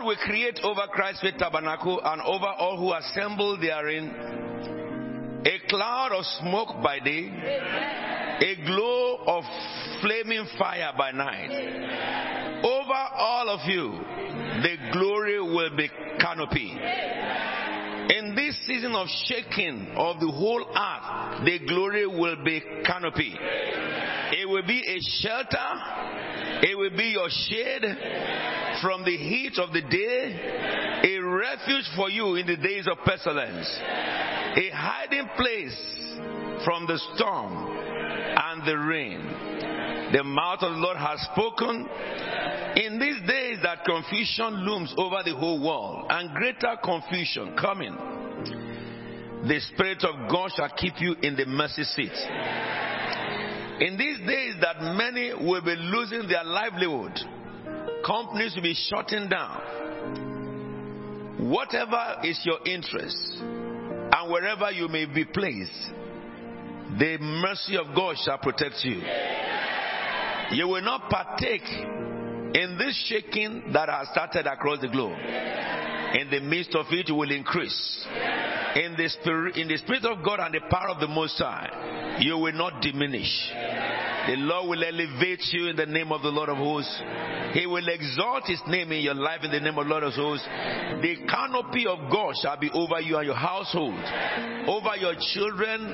God will create over Christ's tabernacle and over all who assemble therein a cloud of smoke by day, a glow of flaming fire by night. Over all of you, the glory will be canopy. In this season of shaking of the whole earth, the glory will be canopy. It will be a shelter. It will be your shade from the heat of the day, a refuge for you in the days of pestilence, a hiding place from the storm and the rain. The mouth of the Lord has spoken. In these days that confusion looms over the whole world and greater confusion coming, the Spirit of God shall keep you in the mercy seat. In these days that many will be losing their livelihood, companies will be shutting down. Whatever is your interest, and wherever you may be placed, the mercy of God shall protect you. You will not partake in this shaking that has started across the globe. In the midst of it, you will increase. In the spirit, in the spirit of God and the power of the Most High, you will not diminish. The Lord will elevate you in the name of the Lord of hosts. He will exalt his name in your life in the name of the Lord of hosts. The canopy of God shall be over you and your household, over your children.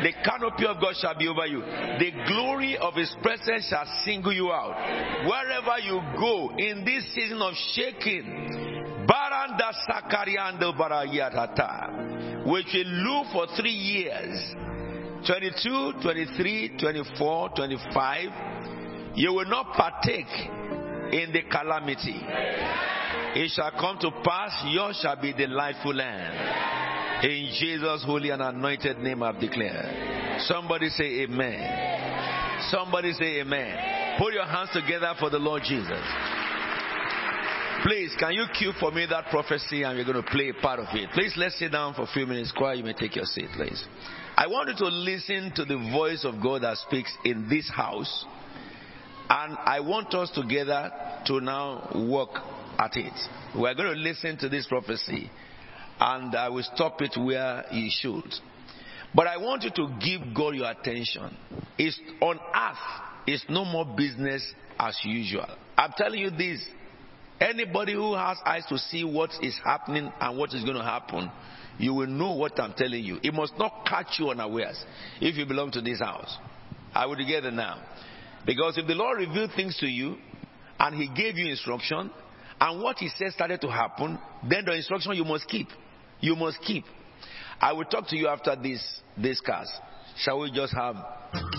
The canopy of God shall be over you. The glory of his presence shall single you out. Wherever you go in this season of shaking, Baranda Sakariando Barayatata, which will look for three years 22, 23, 24, 25, you will not partake in the calamity. It shall come to pass, yours shall be delightful land. In Jesus' holy and anointed name I've declared. Somebody say amen. Somebody say amen. Put your hands together for the Lord Jesus. Please, can you cue for me that prophecy and we're going to play a part of it? Please, let's sit down for a few minutes. Quiet, you may take your seat, please. I want you to listen to the voice of God that speaks in this house. And I want us together to now work at it. We're going to listen to this prophecy and I will stop it where you should. But I want you to give God your attention. It's on earth, it's no more business as usual. I'm telling you this. Anybody who has eyes to see what is happening and what is going to happen, you will know what I'm telling you. It must not catch you unawares if you belong to this house. Are we together now? Because if the Lord revealed things to you and He gave you instruction, and what He said started to happen, then the instruction you must keep. You must keep. I will talk to you after this this class. Shall we just have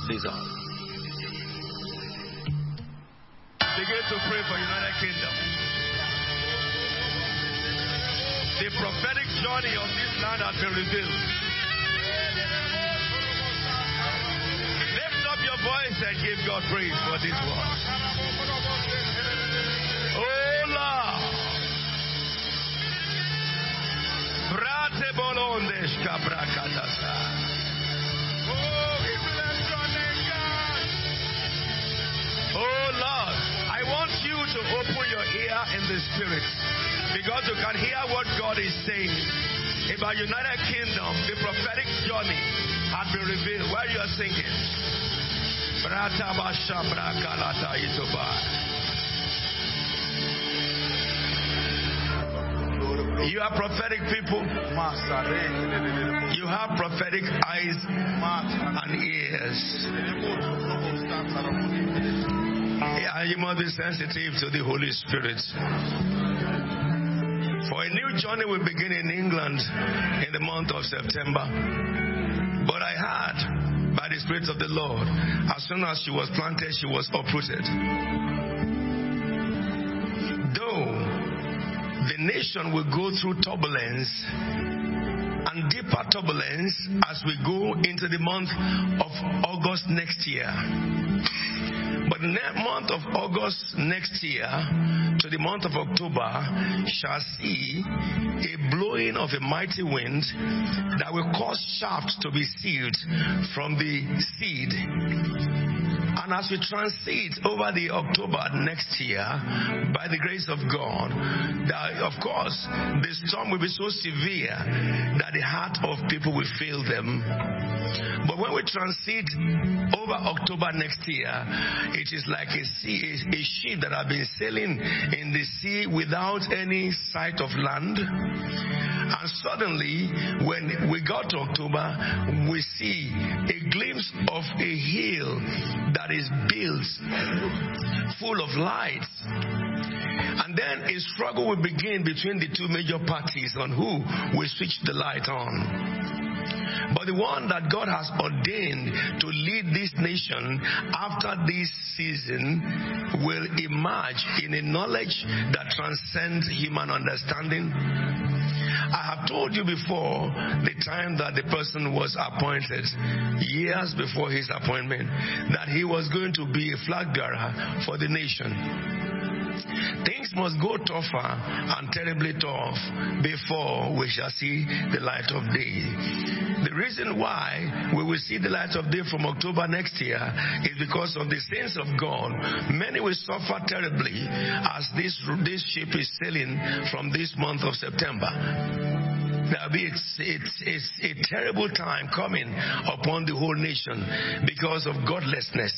this on? Begin to pray for United Kingdom. The prophetic journey of this land has been revealed. Lift up your voice and give God praise for this one. Oh Lord. Brate bolondes cabrakatasa. Oh Lord, I want you to open your ear in the spirit because you can hear what God is saying about United Kingdom. The prophetic journey has been revealed while you are singing. You are prophetic people. You have prophetic eyes and ears. Yeah, you must be sensitive to the Holy Spirit. For a new journey will begin in England in the month of September. But I heard by the Spirit of the Lord, as soon as she was planted, she was uprooted. Though the nation will go through turbulence and deeper turbulence as we go into the month of August next year. But the month of August next year to the month of October shall see a blowing of a mighty wind that will cause shafts to be sealed from the seed And as we transit over the October next year, by the grace of God, that of course the storm will be so severe that the heart of people will fail them. But when we transit over October next year, it is like a sea, a, ship that have been sailing in the sea without any sight of land. And suddenly, when we got to October, we see a glimpse of a hill that is built full of lights. And then a struggle will begin between the two major parties on who will switch the light on. But the one that God has ordained to lead this nation after this season will emerge in a knowledge that transcends human understanding. I have told you before the time that the person was appointed, years before his appointment, that he was going to be a flag bearer for the nation. Things must go tougher and terribly tough before we shall see the light of day. The reason why we will see the light of day from October next year is because of the saints of God. Many will suffer terribly as this, this ship is sailing from this month of September. It's, it's, it's a terrible time coming upon the whole nation because of godlessness.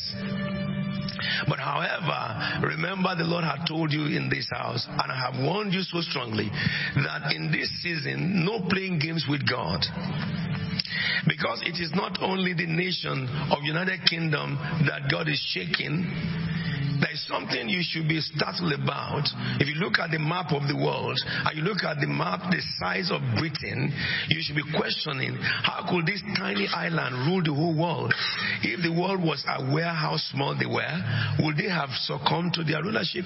But however, remember the Lord had told you in this house, and I have warned you so strongly that in this season, no playing games with God. Because it is not only the nation of United Kingdom that God is shaking, there is something you should be startled about. If you look at the map of the world and you look at the map, the size of Britain, you should be questioning how could this tiny island rule the whole world? If the world was aware how small they were, would they have succumbed to their rulership?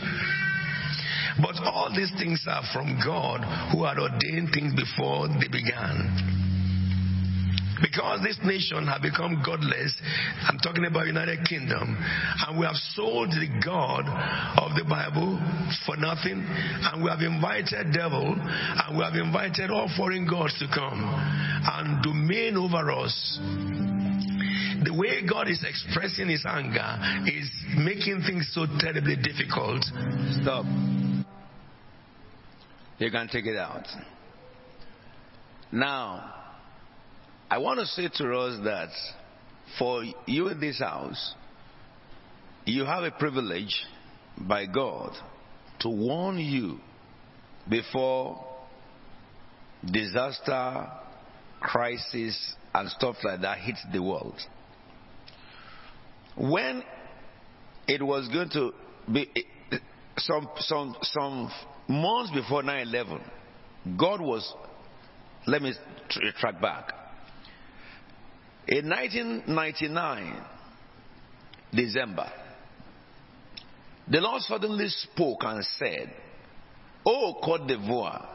But all these things are from God who had ordained things before they began. Because this nation has become godless, I'm talking about United Kingdom, and we have sold the God of the Bible for nothing, and we have invited devil, and we have invited all foreign gods to come and domain over us the way God is expressing his anger is making things so terribly difficult. Stop. You can take it out. Now, I want to say to us that for you in this house, you have a privilege by God to warn you before disaster, crisis, and stuff like that hits the world. When it was going to be some some some months before 9/11, God was. Let me track back. In 1999, December, the Lord suddenly spoke and said, Oh, Cote d'Ivoire,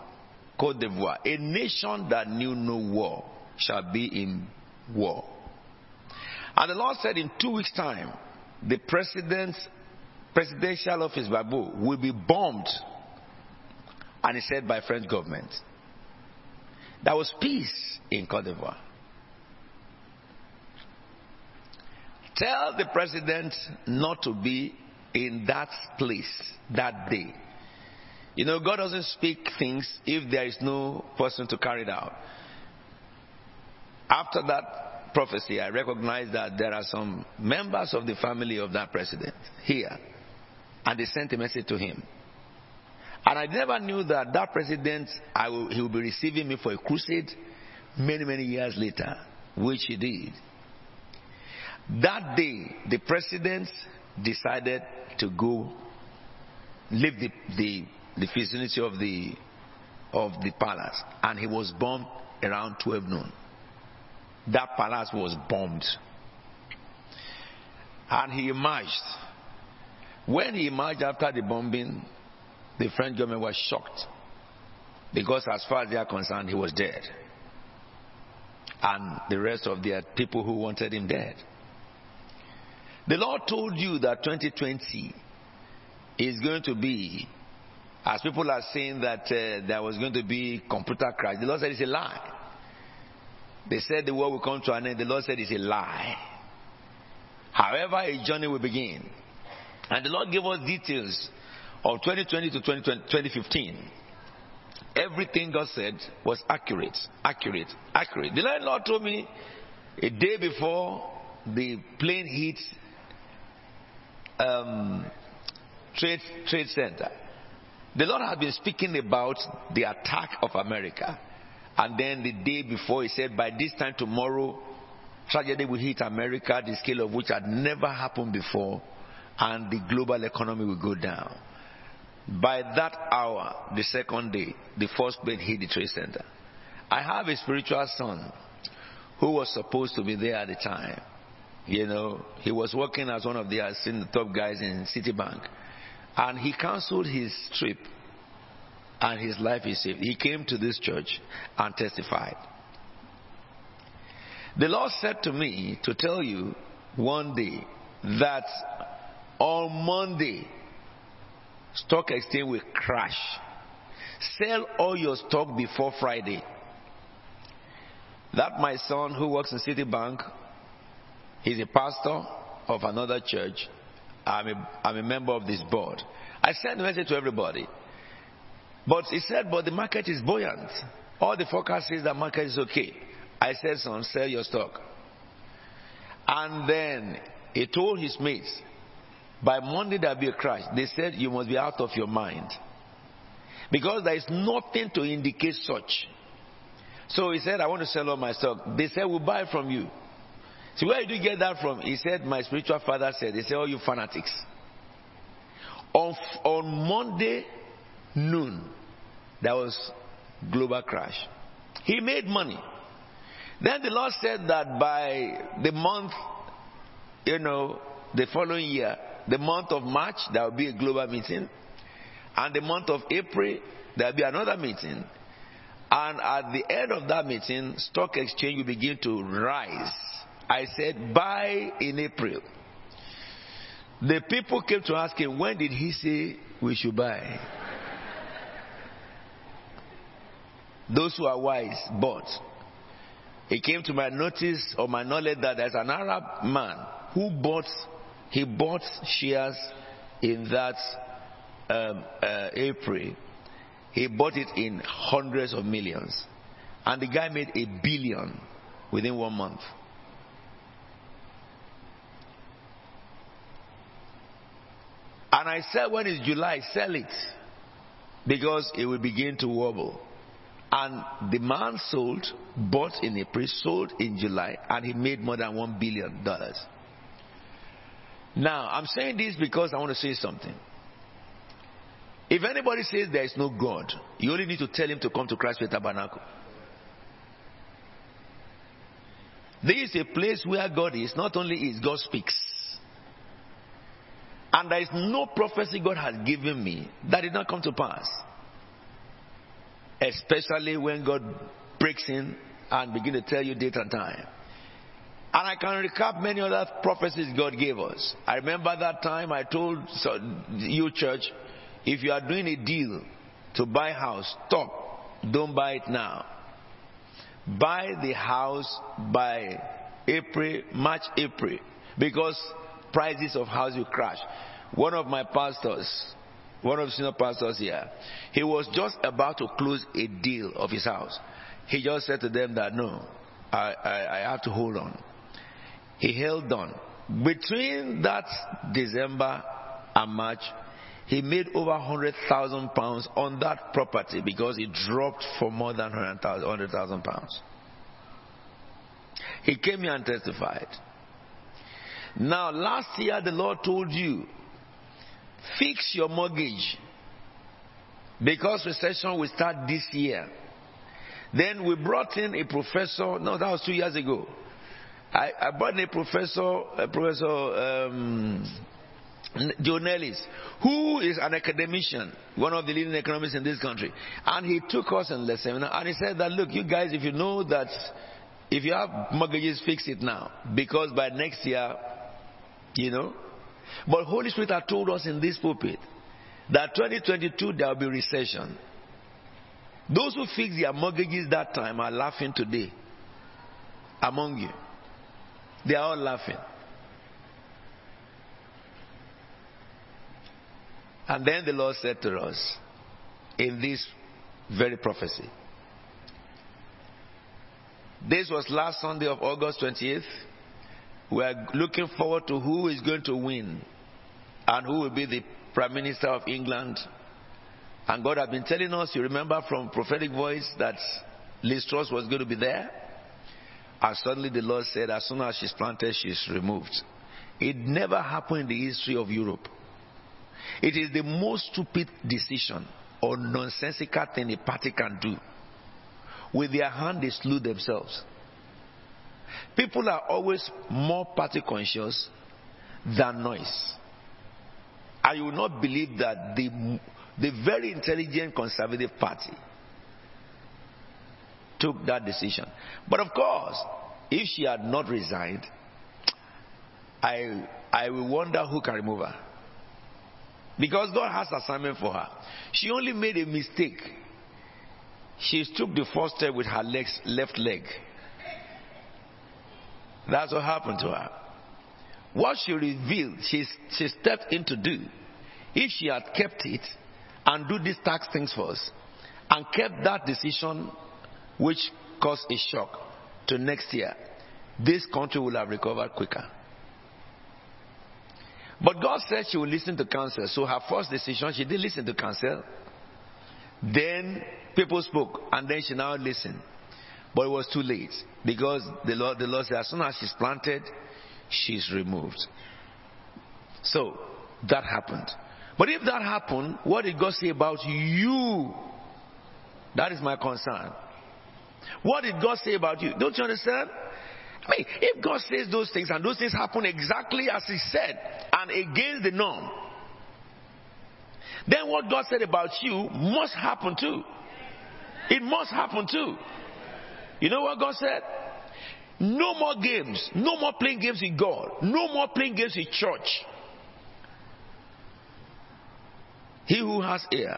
Cote d'Ivoire, a nation that knew no war shall be in war. And the Lord said, In two weeks' time, the president's presidential office, Babu, will be bombed. And he said by French government. There was peace in Cote d'Ivoire. Tell the president not to be in that place that day. You know, God doesn't speak things if there is no person to carry it out. After that prophecy, I recognize that there are some members of the family of that president here, and they sent a message to him. And I never knew that that president, will, he will be receiving me for a crusade many, many years later, which he did. That day, the president decided to go leave the, the, the vicinity of the, of the palace, and he was bombed around 12 noon. That palace was bombed. And he emerged. When he emerged after the bombing, the French government was shocked. Because as far as they are concerned, he was dead. And the rest of their people who wanted him dead. The Lord told you that 2020 is going to be, as people are saying that uh, there was going to be computer crash. The Lord said it's a lie. They said the world will come to an end. The Lord said it's a lie. However, a journey will begin. And the Lord gave us details of 2020 to 2015. Everything God said was accurate, accurate, accurate. The Lord told me a day before the plane hit um, Trade, Trade Center. The Lord had been speaking about the attack of America. And then the day before, He said, by this time tomorrow, tragedy will hit America, the scale of which had never happened before, and the global economy will go down. By that hour, the second day, the first plane hit the Trade Center. I have a spiritual son who was supposed to be there at the time. You know, he was working as one of the, top guys in Citibank. And he canceled his trip and his life is saved. He came to this church and testified. The Lord said to me to tell you one day that on Monday, stock exchange will crash. Sell all your stock before Friday. That my son who works in Citibank, he's a pastor of another church. I'm a, I'm a member of this board. I sent a message to everybody. But he said, but the market is buoyant. All the forecast says the market is okay. I said, son, sell your stock. And then he told his mates, by Monday there'll be a crash. They said, you must be out of your mind. Because there is nothing to indicate such. So he said, I want to sell all my stock. They said, we'll buy from you. So where did you get that from? He said, my spiritual father said, they said, oh, you fanatics. On, on Monday noon, there was global crash. He made money. Then the Lord said that by the month, you know, the following year, the month of March, there will be a global meeting. And the month of April, there will be another meeting. And at the end of that meeting, stock exchange will begin to rise. I said, buy in April. The people came to ask him, when did he say we should buy? Those who are wise bought. It came to my notice or my knowledge that there's an Arab man who bought, he bought shares in that um, uh, April. He bought it in hundreds of millions. And the guy made a billion within one month. And I said, when it's July, sell it. Because it will begin to wobble. And the man sold, bought in April, sold in July, and he made more than $1 billion. Now, I'm saying this because I want to say something. If anybody says there is no God, you only need to tell him to come to Christ Faith Tabernacle. This is a place where God is, not only is, God speaks. And there is no prophecy God has given me that did not come to pass. Especially when God breaks in and begin to tell you date and time. And I can recap many other prophecies God gave us. I remember that time I told you, church, if you are doing a deal to buy house, stop. Don't buy it now. Buy the house by April, March, April, because prices of house will crash. One of my pastors, one of the senior pastors here, he was just about to close a deal of his house. He just said to them that no, I, I, I have to hold on. He held on. Between that December and March, he made over 100,000 pounds on that property because it dropped for more than 100,000 pounds. He came here and testified. Now, last year the Lord told you, fix your mortgage because recession will start this year. Then we brought in a professor, no, that was two years ago. I, I brought in a professor, a professor um, Joe Nellis, who is an academician, one of the leading economists in this country. And he took us in the seminar and he said that, look, you guys, if you know that if you have mortgages, fix it now. Because by next year, you know? But Holy Spirit had told us in this pulpit that 2022 there will be recession. Those who fixed their mortgages that time are laughing today among you. They are all laughing. And then the Lord said to us in this very prophecy. This was last Sunday of August 28th. We are looking forward to who is going to win and who will be the Prime Minister of England. And God has been telling us, you remember from prophetic voice that Liz Truss was going to be there. And suddenly the Lord said, as soon as she's planted, she's removed. It never happened in the history of Europe. It is the most stupid decision or nonsensical thing a party can do. With their hand, they slew themselves. People are always more party conscious than noise. I will not believe that the, the very intelligent conservative party took that decision. But of course, if she had not resigned, I, I will wonder who can remove her. Because God has assignment for her. She only made a mistake. She took the first step with her legs, left leg. That's what happened to her. What she revealed, she, she stepped in to do. If she had kept it and do these tax things first, and kept that decision which caused a shock to next year, this country will have recovered quicker. But God said she would listen to counsel. So her first decision, she didn't listen to counsel. Then people spoke, and then she now listened. But it was too late because the Lord, the Lord said, as soon as she's planted, she's removed. So that happened. But if that happened, what did God say about you? That is my concern. What did God say about you? Don't you understand? I mean, if God says those things and those things happen exactly as He said and against the norm, then what God said about you must happen too. It must happen too. You know what God said? No more games. No more playing games with God. No more playing games with church. He who has ear,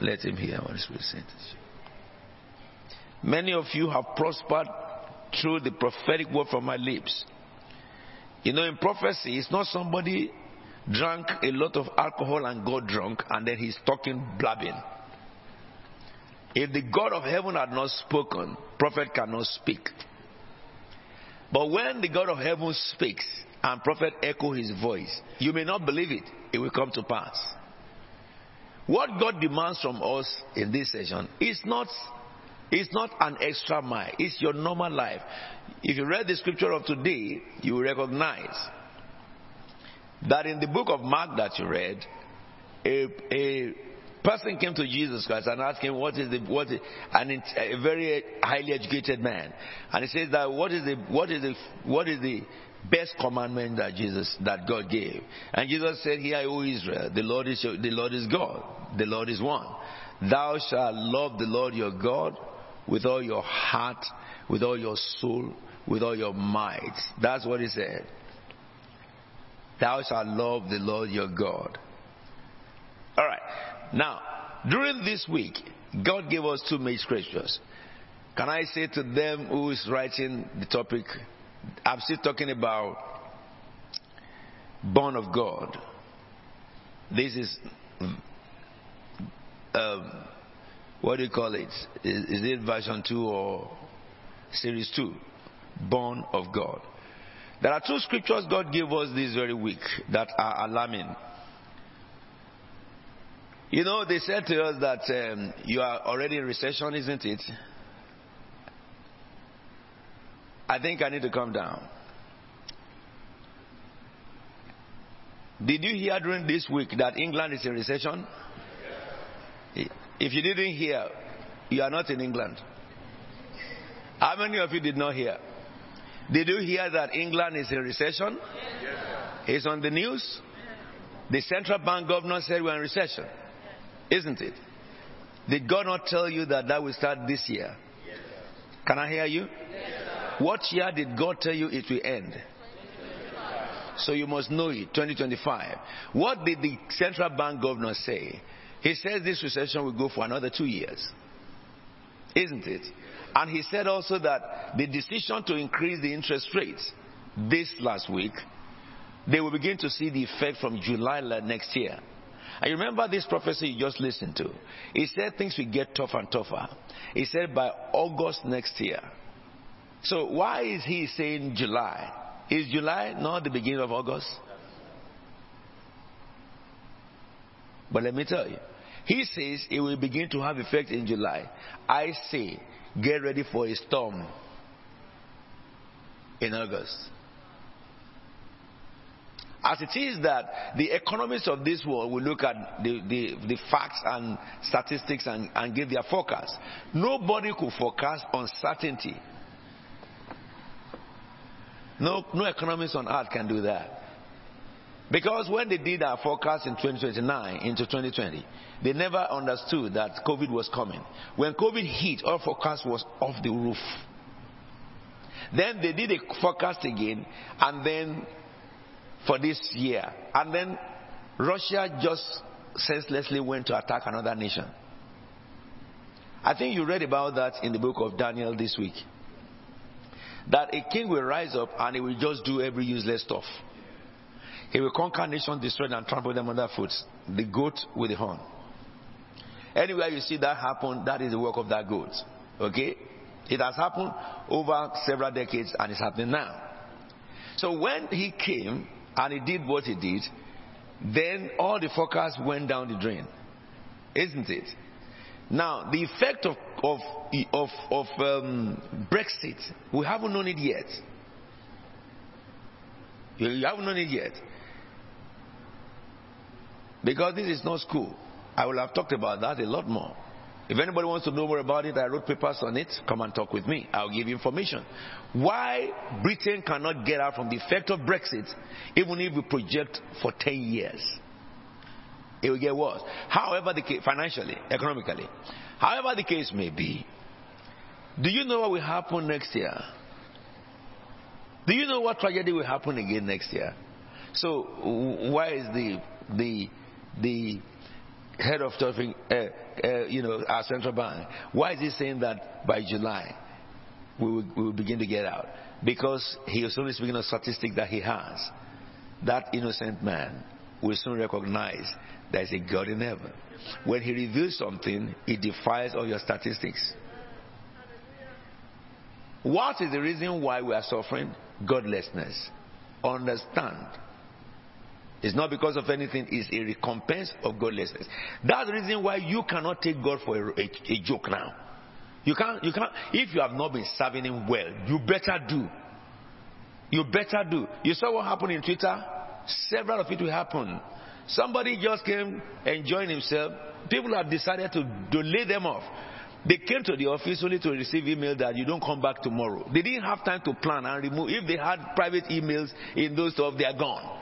let him hear what the Spirit says. Many of you have prospered through the prophetic word from my lips. You know, in prophecy, it's not somebody drank a lot of alcohol and got drunk and then he's talking blabbing. If the God of heaven had not spoken, prophet cannot speak. But when the God of heaven speaks and prophet echo his voice, you may not believe it, it will come to pass. What God demands from us in this session is not it's not an extra mile, it's your normal life. If you read the scripture of today, you will recognize that in the book of Mark that you read, a, a person came to Jesus Christ and asked him what is the what and a very highly educated man, and he says that what is the what is the what is the best commandment that Jesus that God gave, and Jesus said, "Hear, O Israel, the Lord is your, the Lord is God, the Lord is one. Thou shalt love the Lord your God with all your heart, with all your soul, with all your might. That's what he said. Thou shalt love the Lord your God. All right. Now, during this week, God gave us two main scriptures. Can I say to them who is writing the topic, I'm still talking about born of God. This is um, what do you call it? Is, is it version 2 or series 2? Born of God. There are two scriptures God gave us this very week that are alarming. You know, they said to us that um, you are already in recession, isn't it? I think I need to come down. Did you hear during this week that England is in recession? If you didn't hear, you are not in England. How many of you did not hear? Did you hear that England is in recession? Yes. It's on the news. The central bank governor said we're in recession. Isn't it? Did God not tell you that that will start this year? Yes. Can I hear you? Yes. What year did God tell you it will end? So you must know it, 2025. What did the central bank governor say? He says this recession will go for another two years. Isn't it? And he said also that the decision to increase the interest rates this last week, they will begin to see the effect from July next year. And remember this prophecy you just listened to? He said things will get tougher and tougher. He said by August next year. So why is he saying July? Is July not the beginning of August? But let me tell you, he says it will begin to have effect in July. I say, get ready for a storm in August. As it is that the economists of this world will look at the, the, the facts and statistics and, and give their forecast. Nobody could forecast uncertainty. No, no economist on earth can do that. Because when they did our forecast in 2029 into 2020, they never understood that COVID was coming. When COVID hit, our forecast was off the roof. Then they did a forecast again, and then for this year. And then Russia just senselessly went to attack another nation. I think you read about that in the book of Daniel this week. That a king will rise up and he will just do every useless stuff. He will conquer nations, destroy them, and trample them underfoot. The goat with the horn. Anywhere you see that happen, that is the work of that goat. Okay? It has happened over several decades and it's happening now. So when he came, and he did what he did, then all the forecasts went down the drain. Isn't it? Now, the effect of, of, of, of um, Brexit, we haven't known it yet. You haven't known it yet. Because this is not school. I will have talked about that a lot more. If anybody wants to know more about it, I wrote papers on it. Come and talk with me. I'll give you information. Why Britain cannot get out from the effect of Brexit, even if we project for 10 years. It will get worse. However, the case, financially, economically. However, the case may be, do you know what will happen next year? Do you know what tragedy will happen again next year? So, why is the the the head of uh, uh, you know, our central bank, why is he saying that by July we will, we will begin to get out? Because he is only speaking of statistics that he has. That innocent man will soon recognize there is a God in heaven. When he reveals something, it defies all your statistics. What is the reason why we are suffering? Godlessness. Understand it's not because of anything, it's a recompense of godlessness. That's the reason why you cannot take God for a, a, a joke now. You can't, you can't, if you have not been serving Him well, you better do. You better do. You saw what happened in Twitter? Several of it will happen. Somebody just came enjoying himself. People have decided to, to lay them off. They came to the office only to receive email that you don't come back tomorrow. They didn't have time to plan and remove. If they had private emails in those stuff, they are gone.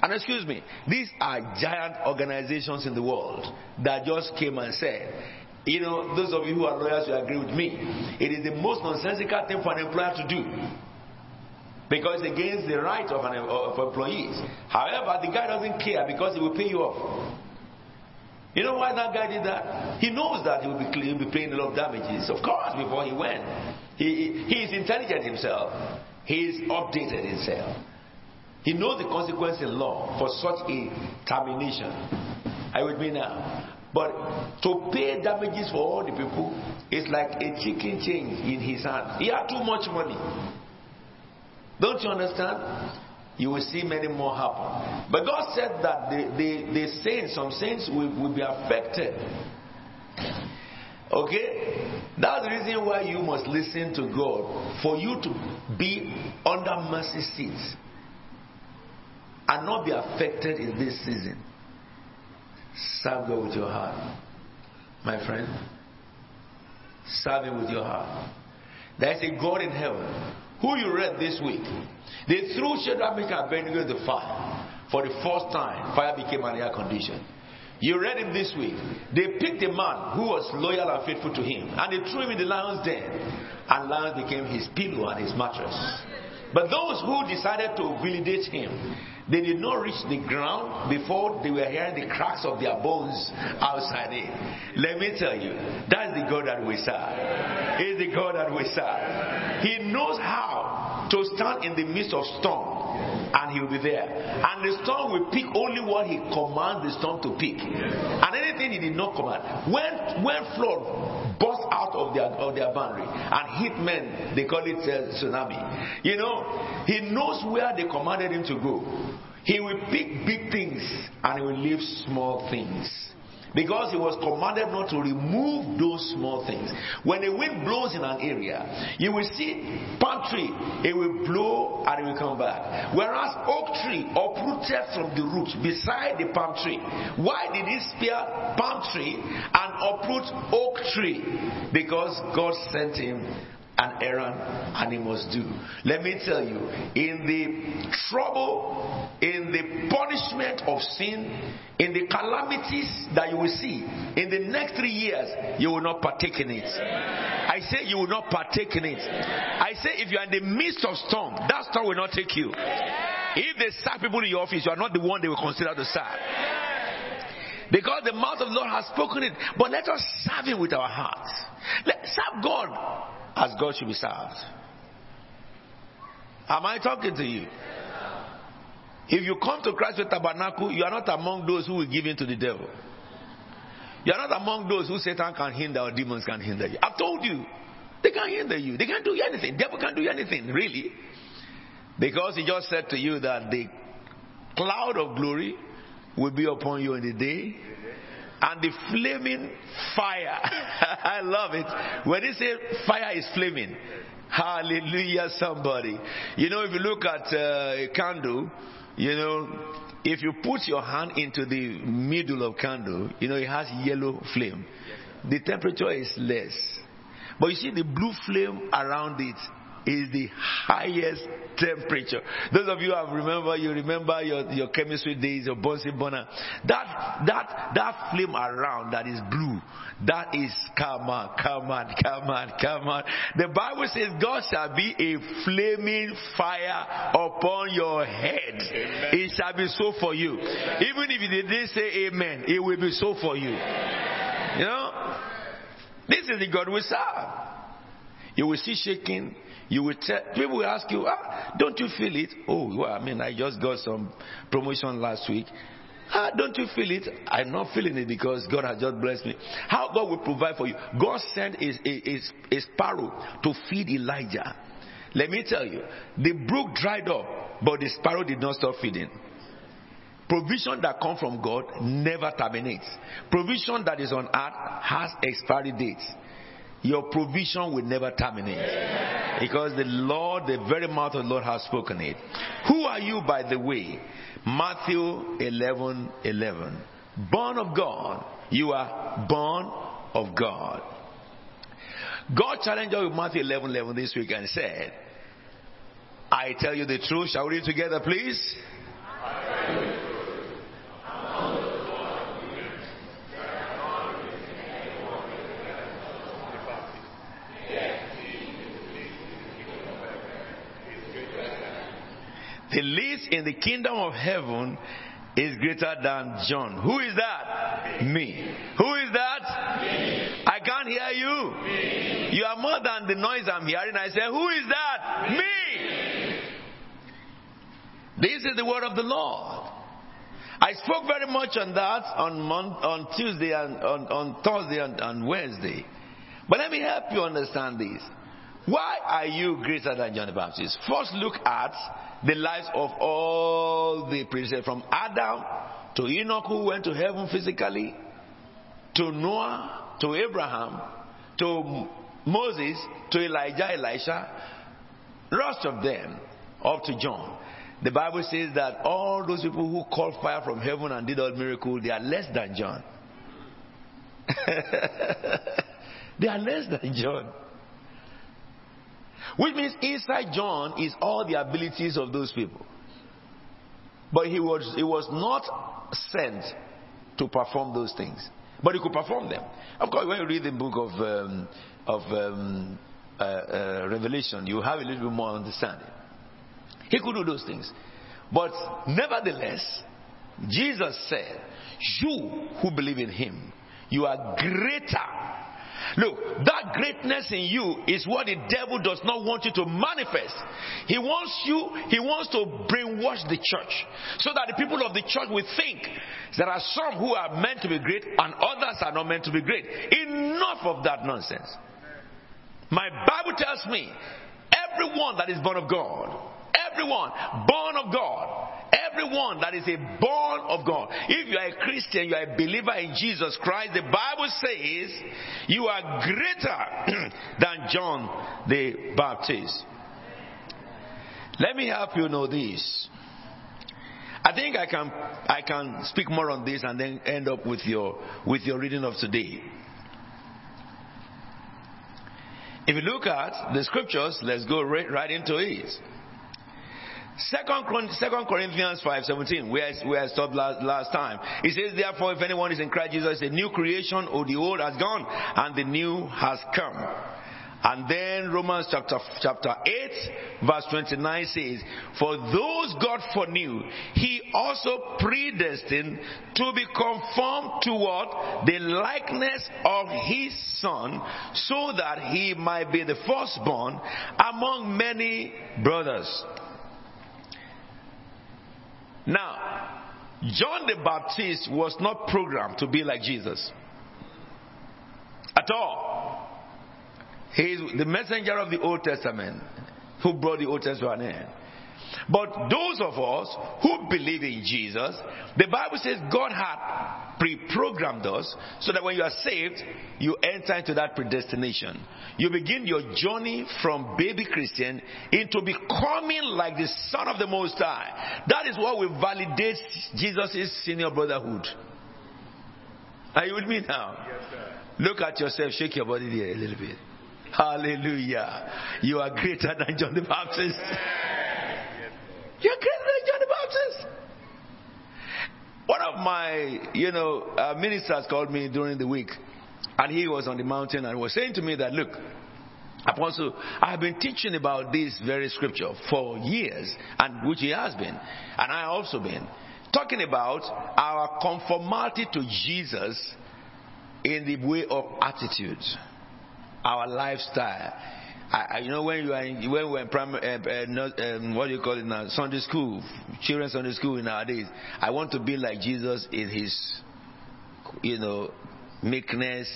And excuse me, these are giant organizations in the world that just came and said, you know, those of you who are lawyers, you agree with me. It is the most nonsensical thing for an employer to do. Because it's against the right of, an, of employees. However, the guy doesn't care because he will pay you off. You know why that guy did that? He knows that he will be, he will be paying a lot of damages, of course, before he went. He, he, he is intelligent himself. He is updated himself. He knows the consequence in law for such a termination. Are you with me now? But to pay damages for all the people is like a chicken change in his hand. He had too much money. Don't you understand? You will see many more happen. But God said that the, the, the saints, some saints will, will be affected. Okay? That's the reason why you must listen to God for you to be under mercy seats and not be affected in this season. Serve God with your heart, my friend. Serve Him with your heart. There is a God in heaven who you read this week. They threw Shadrach, Meshach, and Abednego in the fire. For the first time, fire became an air condition. You read him this week. They picked a man who was loyal and faithful to him, and they threw him in the lion's den, and lions became his pillow and his mattress. But those who decided to validate him, they did not reach the ground before they were hearing the cracks of their bones outside it. Let me tell you, that's the God that we serve. He's the God that we serve. He knows how to stand in the midst of storm, and he will be there. And the storm will pick only what he commands the storm to pick, and anything he did not command. When when flood burst out of their of their boundary and hit men, they call it uh, tsunami. You know, he knows where they commanded him to go. He will pick big things and he will leave small things. Because he was commanded not to remove those small things. When the wind blows in an area, you will see palm tree, it will blow and it will come back. Whereas oak tree uprooted from the roots beside the palm tree. Why did he spare palm tree and uproot oak tree? Because God sent him an Aaron, and he must do. Let me tell you, in the trouble, in the punishment of sin, in the calamities that you will see in the next three years, you will not partake in it. I say you will not partake in it. I say if you are in the midst of storm, that storm will not take you. If they sack people in your office, you are not the one they will consider to sack. Because the mouth of the Lord has spoken it. But let us serve Him with our hearts. Let, serve God as God should be served. Am I talking to you? If you come to Christ Faith Tabernacle, you are not among those who will give in to the devil. You are not among those who Satan can hinder or demons can hinder you. I've told you. They can't hinder you. They can't do anything. Devil can't do anything, really. Because he just said to you that the cloud of glory will be upon you in the day and the flaming fire. I love it. When they say fire is flaming, hallelujah, somebody. You know, if you look at uh, a candle, you know, if you put your hand into the middle of candle, you know, it has yellow flame. The temperature is less. But you see the blue flame around it is the highest temperature. Those of you have remember, you remember your, your chemistry days, your Bunsen burner. That, that, that flame around that is blue, that is, come on, come on, come on, come on. The Bible says God shall be a flaming fire upon your head. Amen. It shall be so for you. Amen. Even if you didn't say amen, it will be so for you. You know? This is the God we serve. You will see shaking, you will tell people will ask you, ah, don't you feel it? Oh, well, I mean, I just got some promotion last week. Ah, don't you feel it? I'm not feeling it because God has just blessed me. How God will provide for you? God sent a, a, a sparrow to feed Elijah. Let me tell you, the brook dried up, but the sparrow did not stop feeding. Provision that comes from God never terminates. Provision that is on earth has expiry dates your provision will never terminate. Because the Lord, the very mouth of the Lord has spoken it. Who are you, by the way? Matthew 11 11. Born of God. You are born of God. God challenged you with Matthew 11 11 this week and said, I tell you the truth. Shall we read together, please? The least in the kingdom of heaven is greater than John. Who is that? Me. Who is that? Me. I can't hear you. Me. You are more than the noise I'm hearing. I say, Who is that? Me. Me. This is the word of the Lord. I spoke very much on that on on Tuesday and on, on Thursday and on Wednesday. But let me help you understand this. Why are you greater than John the Baptist? First, look at the lives of all the predecessors from Adam to Enoch, who went to heaven physically, to Noah, to Abraham, to Moses, to Elijah, Elisha, rest of them, up to John. The Bible says that all those people who called fire from heaven and did all miracles, they are less than John. they are less than John. Which means inside John is all the abilities of those people. But he was, he was not sent to perform those things. But he could perform them. Of course, when you read the book of, um, of um, uh, uh, Revelation, you have a little bit more understanding. He could do those things. But nevertheless, Jesus said, You who believe in him, you are greater Look, that greatness in you is what the devil does not want you to manifest. He wants you, he wants to brainwash the church so that the people of the church will think there are some who are meant to be great and others are not meant to be great. Enough of that nonsense. My Bible tells me everyone that is born of God, everyone born of God, everyone that is a born of God. If you are a Christian, you are a believer in Jesus Christ, the Bible says you are greater than John the Baptist. Let me help you know this. I think I can I can speak more on this and then end up with your with your reading of today. If you look at the scriptures, let's go right, right into it. Second, Second Corinthians 5:17, where, where I stopped last, last time. It says, therefore, if anyone is in Christ Jesus, a new creation, or the old has gone, and the new has come. And then Romans chapter, chapter 8, verse 29 says, For those God foreknew, He also predestined to be conformed to what? The likeness of His Son, so that He might be the firstborn among many brothers. Now, John the Baptist was not programmed to be like Jesus. At all. He is the messenger of the Old Testament who brought the Old Testament in. But those of us who believe in Jesus, the Bible says God had pre-programmed us so that when you are saved, you enter into that predestination. You begin your journey from baby Christian into becoming like the Son of the Most High. That is what will validate Jesus' senior brotherhood. Are you with me now? Yes, Look at yourself, shake your body there a little bit. Hallelujah. You are greater than John the Baptist. You're greater than John the Baptist. One of my, you know, uh, ministers called me during the week, and he was on the mountain and was saying to me that, look, Apostle, I have been teaching about this very scripture for years, and which he has been, and I also been talking about our conformity to Jesus in the way of attitude, our lifestyle. I, you know, when you are in, when we were in primary, uh, uh, not, um, what do you call it now? Sunday school, children's Sunday school nowadays. I want to be like Jesus in his, you know, meekness.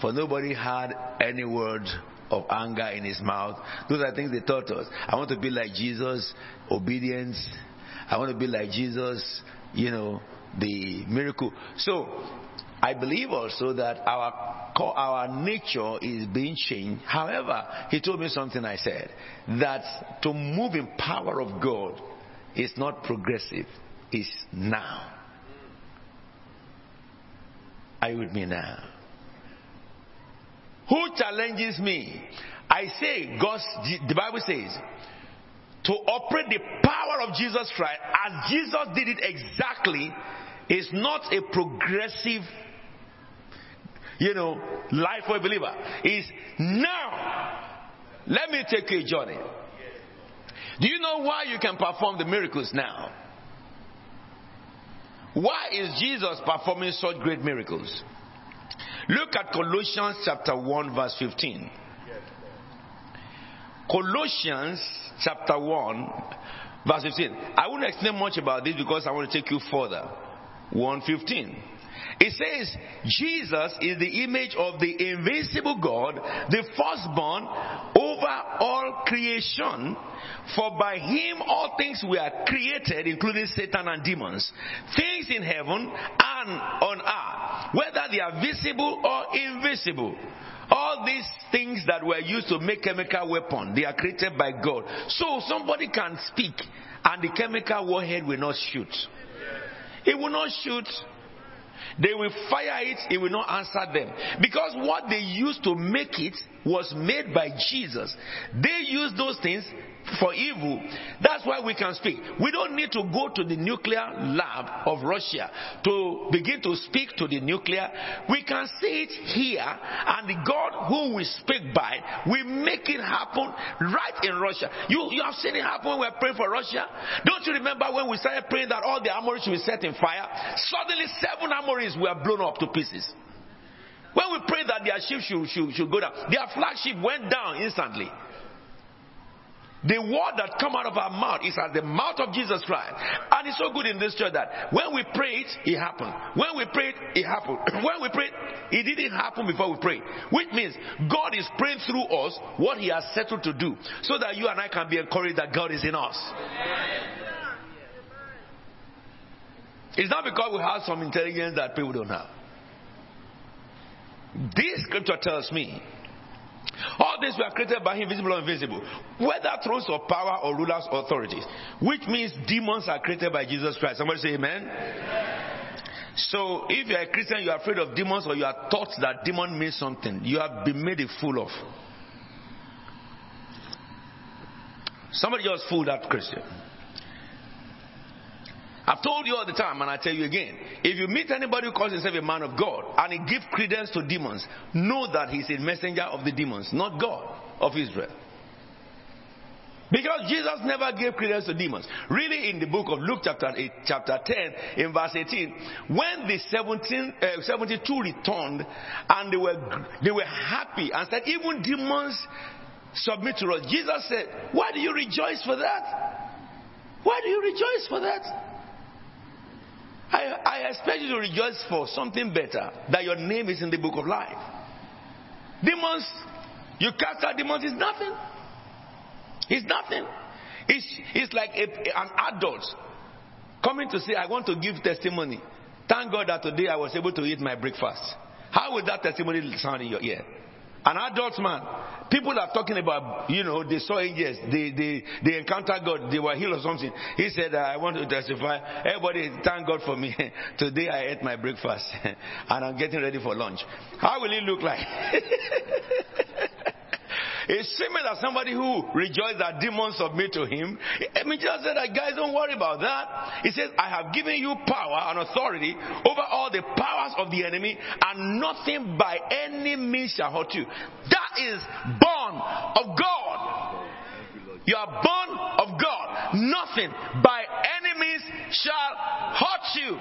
For nobody had any word of anger in his mouth. Those are things they taught us. I want to be like Jesus, obedience. I want to be like Jesus, you know, the miracle. So I believe also that our our nature is being changed. However, he told me something I said that to move in power of God is not progressive, it's now. Are you with me now? Who challenges me? I say, God's, the Bible says, to operate the power of Jesus Christ as Jesus did it exactly is not a progressive you know, life for a believer is now. Let me take you a journey. Do you know why you can perform the miracles now? Why is Jesus performing such great miracles? Look at Colossians chapter 1 verse 15. Colossians chapter 1 verse 15. I won't explain much about this because I want to take you further. 115. It says Jesus is the image of the invisible God, the firstborn over all creation. For by him all things were created, including Satan and demons, things in heaven and on earth, whether they are visible or invisible. All these things that were used to make chemical weapon, they are created by God. So somebody can speak and the chemical warhead will not shoot. It will not shoot they will fire it, it will not answer them. Because what they used to make it was made by Jesus. They use those things for evil. That's why we can speak. We don't need to go to the nuclear lab of Russia to begin to speak to the nuclear. We can see it here, and the God who we speak by will make it happen right in Russia. You, you have seen it happen when we are praying for Russia. Don't you remember when we started praying that all the armories will set in fire? Suddenly, seven armories were blown up to pieces. When we prayed that their ship should, should, should go down, their flagship went down instantly. The word that come out of our mouth is at the mouth of Jesus Christ. And it's so good in this church that when we prayed, it happened. When we prayed, it happened. when we prayed, it didn't happen before we prayed. Which means God is praying through us what He has settled to do. So that you and I can be encouraged that God is in us. It's not because we have some intelligence that people don't have. This scripture tells me all these were created by him, visible or invisible. Whether thrones of power or rulers or authorities. Which means demons are created by Jesus Christ. Somebody say amen. So if you're a Christian, you're afraid of demons or you are taught that demon means something, you have been made a fool of. Somebody just fooled that Christian. I've told you all the time, and I tell you again if you meet anybody who calls himself a man of God and he gives credence to demons, know that he's a messenger of the demons, not God of Israel. Because Jesus never gave credence to demons. Really, in the book of Luke, chapter 8, chapter 10, in verse 18, when the 17, uh, 72 returned and they were, they were happy and said, Even demons submit to us. Jesus said, Why do you rejoice for that? Why do you rejoice for that? I, I expect you to rejoice for something better that your name is in the book of life. Demons, you cast out demons is nothing. It's nothing. It's, it's like a, an adult coming to say, I want to give testimony. Thank God that today I was able to eat my breakfast. How would that testimony sound in your ear? An adult man. People are talking about, you know, they saw angels, they, they, they encountered God, they were healed or something. He said, I want to testify. Everybody, thank God for me. Today I ate my breakfast and I'm getting ready for lunch. How will it look like? It's similar to somebody who rejoiced that demons submit to him. I mean, just said that, guys, don't worry about that. He says, I have given you power and authority over all the powers of the enemy, and nothing by any means shall hurt you. That is born of God. You are born of God. Nothing by any means shall hurt you.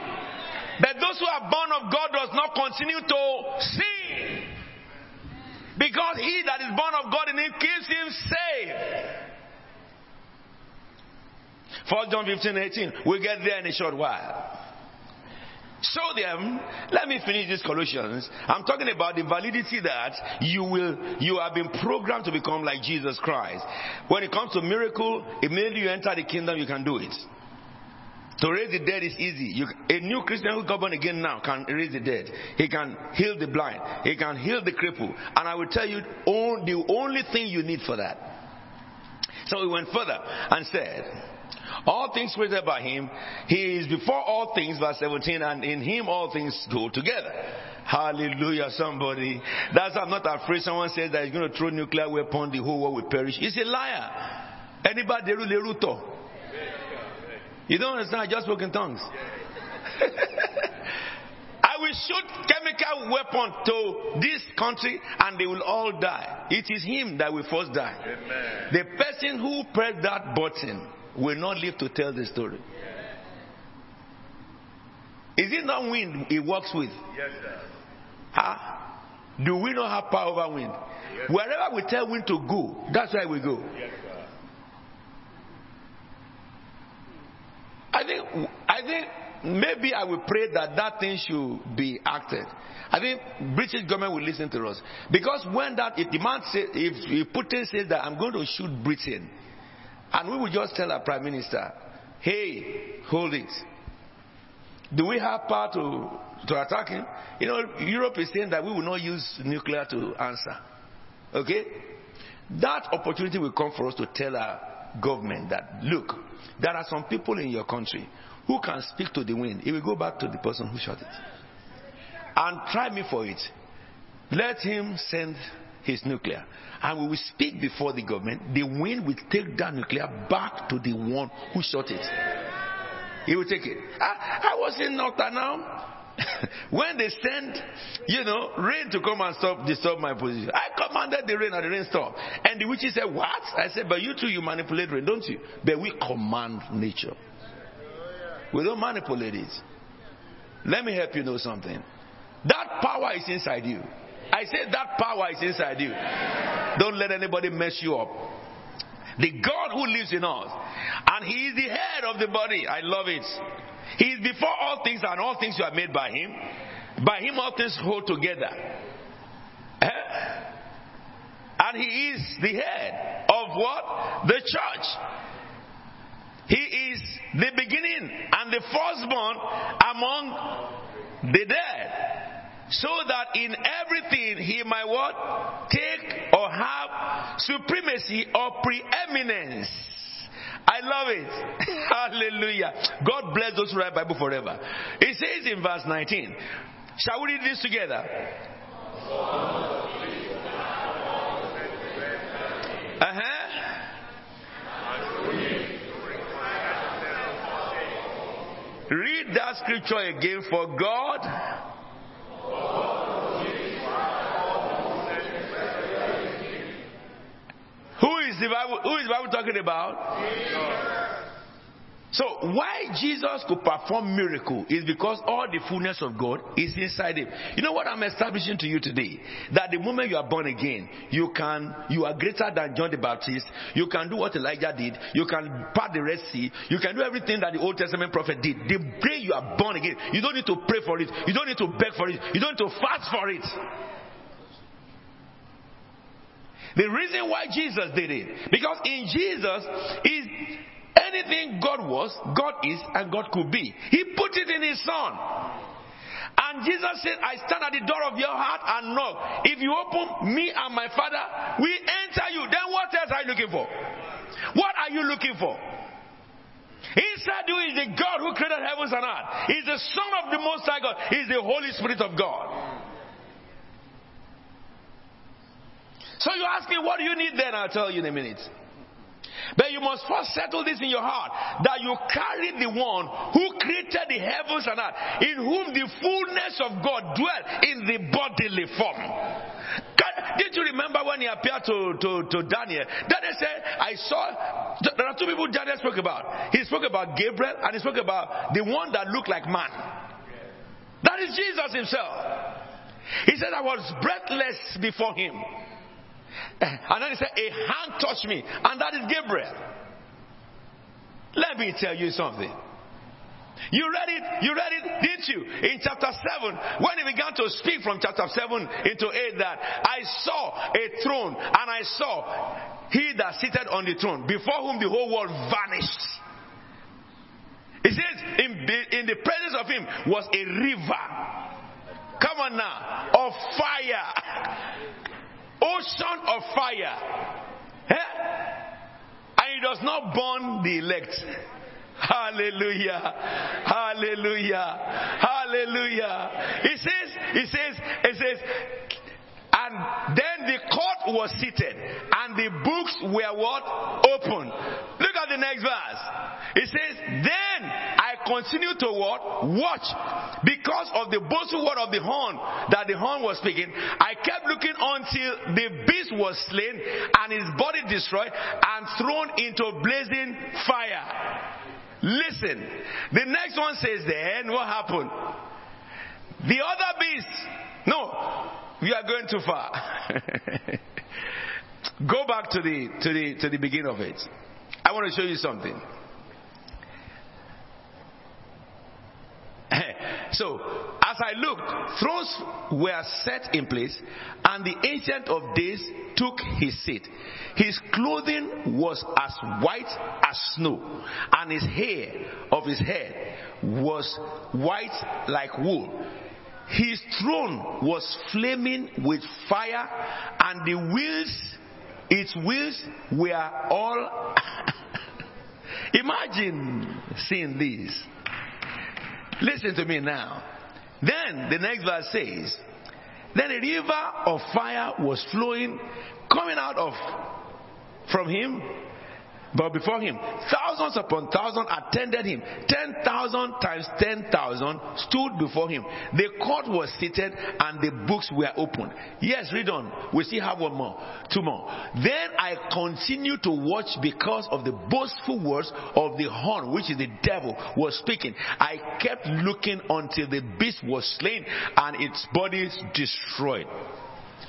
But those who are born of God does not continue to sin. Because he that is born of God in him keeps him safe. 1 John 15, 18. We'll get there in a short while. Show them. Let me finish this Colossians. I'm talking about the validity that you will, you have been programmed to become like Jesus Christ. When it comes to miracle, immediately you enter the kingdom, you can do it. To raise the dead is easy. You, a new Christian who got born again now can raise the dead. He can heal the blind. He can heal the cripple. And I will tell you the only thing you need for that. So he went further and said, all things created by him. He is before all things, verse 17, and in him all things go together. Hallelujah, somebody. That's I'm not afraid someone says that he's going to throw nuclear weapon, the whole world will perish. He's a liar. Anybody you don't understand? I just spoke in tongues. I will shoot chemical weapon to this country and they will all die. It is him that will first die. Amen. The person who pressed that button will not live to tell the story. Is it not wind he works with? Yes, sir. Huh? Do we not have power over wind? Yes. Wherever we tell wind to go, that's where we go. Yes, I think, I think maybe I will pray that that thing should be acted. I think British government will listen to us because when that if say if, if Putin says that I'm going to shoot Britain, and we will just tell our prime minister, hey, hold it. Do we have power to to attack him? You know, Europe is saying that we will not use nuclear to answer. Okay, that opportunity will come for us to tell our government that look there are some people in your country who can speak to the wind. It will go back to the person who shot it. And try me for it. Let him send his nuclear. And we will speak before the government. The wind will take that nuclear back to the one who shot it. He will take it. I, I was in North now. when they sent, you know, rain to come and stop, disturb my position, I commanded the rain and the rain stopped. And the witches said, What? I said, But you too, you manipulate rain, don't you? But we command nature. We don't manipulate it. Let me help you know something. That power is inside you. I said that power is inside you. Don't let anybody mess you up. The God who lives in us. And He is the head of the body. I love it. He is before all things, and all things are made by Him. By Him, all things hold together. Eh? And He is the head of what? The church. He is the beginning and the firstborn among the dead. So that in everything he might what? Take or have supremacy or preeminence. I love it. Hallelujah. God bless those who write Bible forever. It says in verse 19. Shall we read this together? Uh-huh. Read that scripture again for God. Who is the Bible? Who is the Bible talking about? So why Jesus could perform miracle is because all the fullness of God is inside him. You know what I'm establishing to you today? That the moment you are born again, you can you are greater than John the Baptist. You can do what Elijah did. You can part the Red Sea. You can do everything that the Old Testament prophet did. The day you are born again, you don't need to pray for it. You don't need to beg for it. You don't need to fast for it. The reason why Jesus did it, because in Jesus is anything God was, God is, and God could be. He put it in His Son. And Jesus said, I stand at the door of your heart and knock. If you open, me and my Father, we enter you. Then what else are you looking for? What are you looking for? Inside you is the God who created heavens and earth. He's the Son of the Most High God. He's the Holy Spirit of God. So you ask me, what do you need then? I'll tell you in a minute. But you must first settle this in your heart that you carry the one who created the heavens and earth, in whom the fullness of God dwelt in the bodily form. Did you remember when he appeared to, to, to Daniel? Daniel said, I saw, there are two people Daniel spoke about. He spoke about Gabriel and he spoke about the one that looked like man. That is Jesus himself. He said, I was breathless before him. And then he said, A hand touched me, and that is Gabriel. Let me tell you something. You read it, you read it, didn't you? In chapter 7, when he began to speak from chapter 7 into 8, that I saw a throne and I saw he that seated on the throne, before whom the whole world vanished. He says, in, in the presence of him was a river. Come on now, of fire ocean of fire. Eh? And he does not burn the elect. Hallelujah. Hallelujah. Hallelujah. He says, he says, he says, and then the court was seated and the books were what? Open. Look at the next verse. It says, then I continued to what? Watch. Because of the boastful word of the horn that the horn was speaking, I kept looking until the beast was slain and his body destroyed and thrown into blazing fire. Listen. The next one says then what happened? The other beast. No, we are going too far. Go back to the to the to the beginning of it. I want to show you something. So, as I looked, thrones were set in place, and the Ancient of Days took his seat. His clothing was as white as snow, and his hair of his head was white like wool. His throne was flaming with fire, and the wheels, its wheels were all. Imagine seeing this. Listen to me now. Then the next verse says, Then a river of fire was flowing, coming out of from him but before him, thousands upon thousands attended him. Ten thousand times ten thousand stood before him. The court was seated and the books were opened. Yes, read on. We still have one more, two more. Then I continued to watch because of the boastful words of the horn, which is the devil, was speaking. I kept looking until the beast was slain and its body destroyed.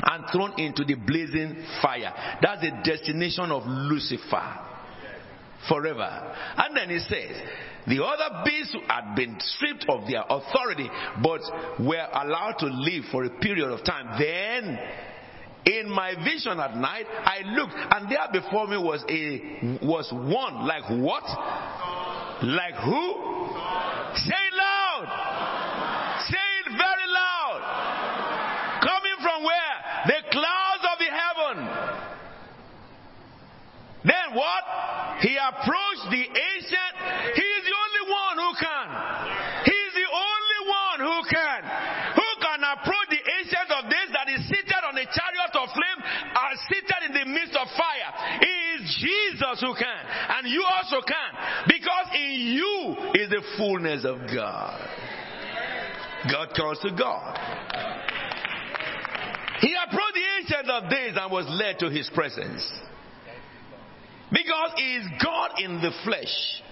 and thrown into the blazing fire. That's the destination of Lucifer forever. And then he says, the other beasts who had been stripped of their authority, but were allowed to live for a period of time. Then, in my vision at night, I looked, and there before me was a was one like what? Like who? Say it loud. Say it very loud. Coming from where? The clouds of the heaven. Then what? He approached the ancient. He is the only one who can. He is the only one who can. Who can approach the ancient of days that is seated on a chariot of flame and seated in the midst of fire? It is Jesus who can. And you also can. Because in you is the fullness of God. God calls to God. He approached the ancient of days and was led to his presence. Because he is God in the flesh.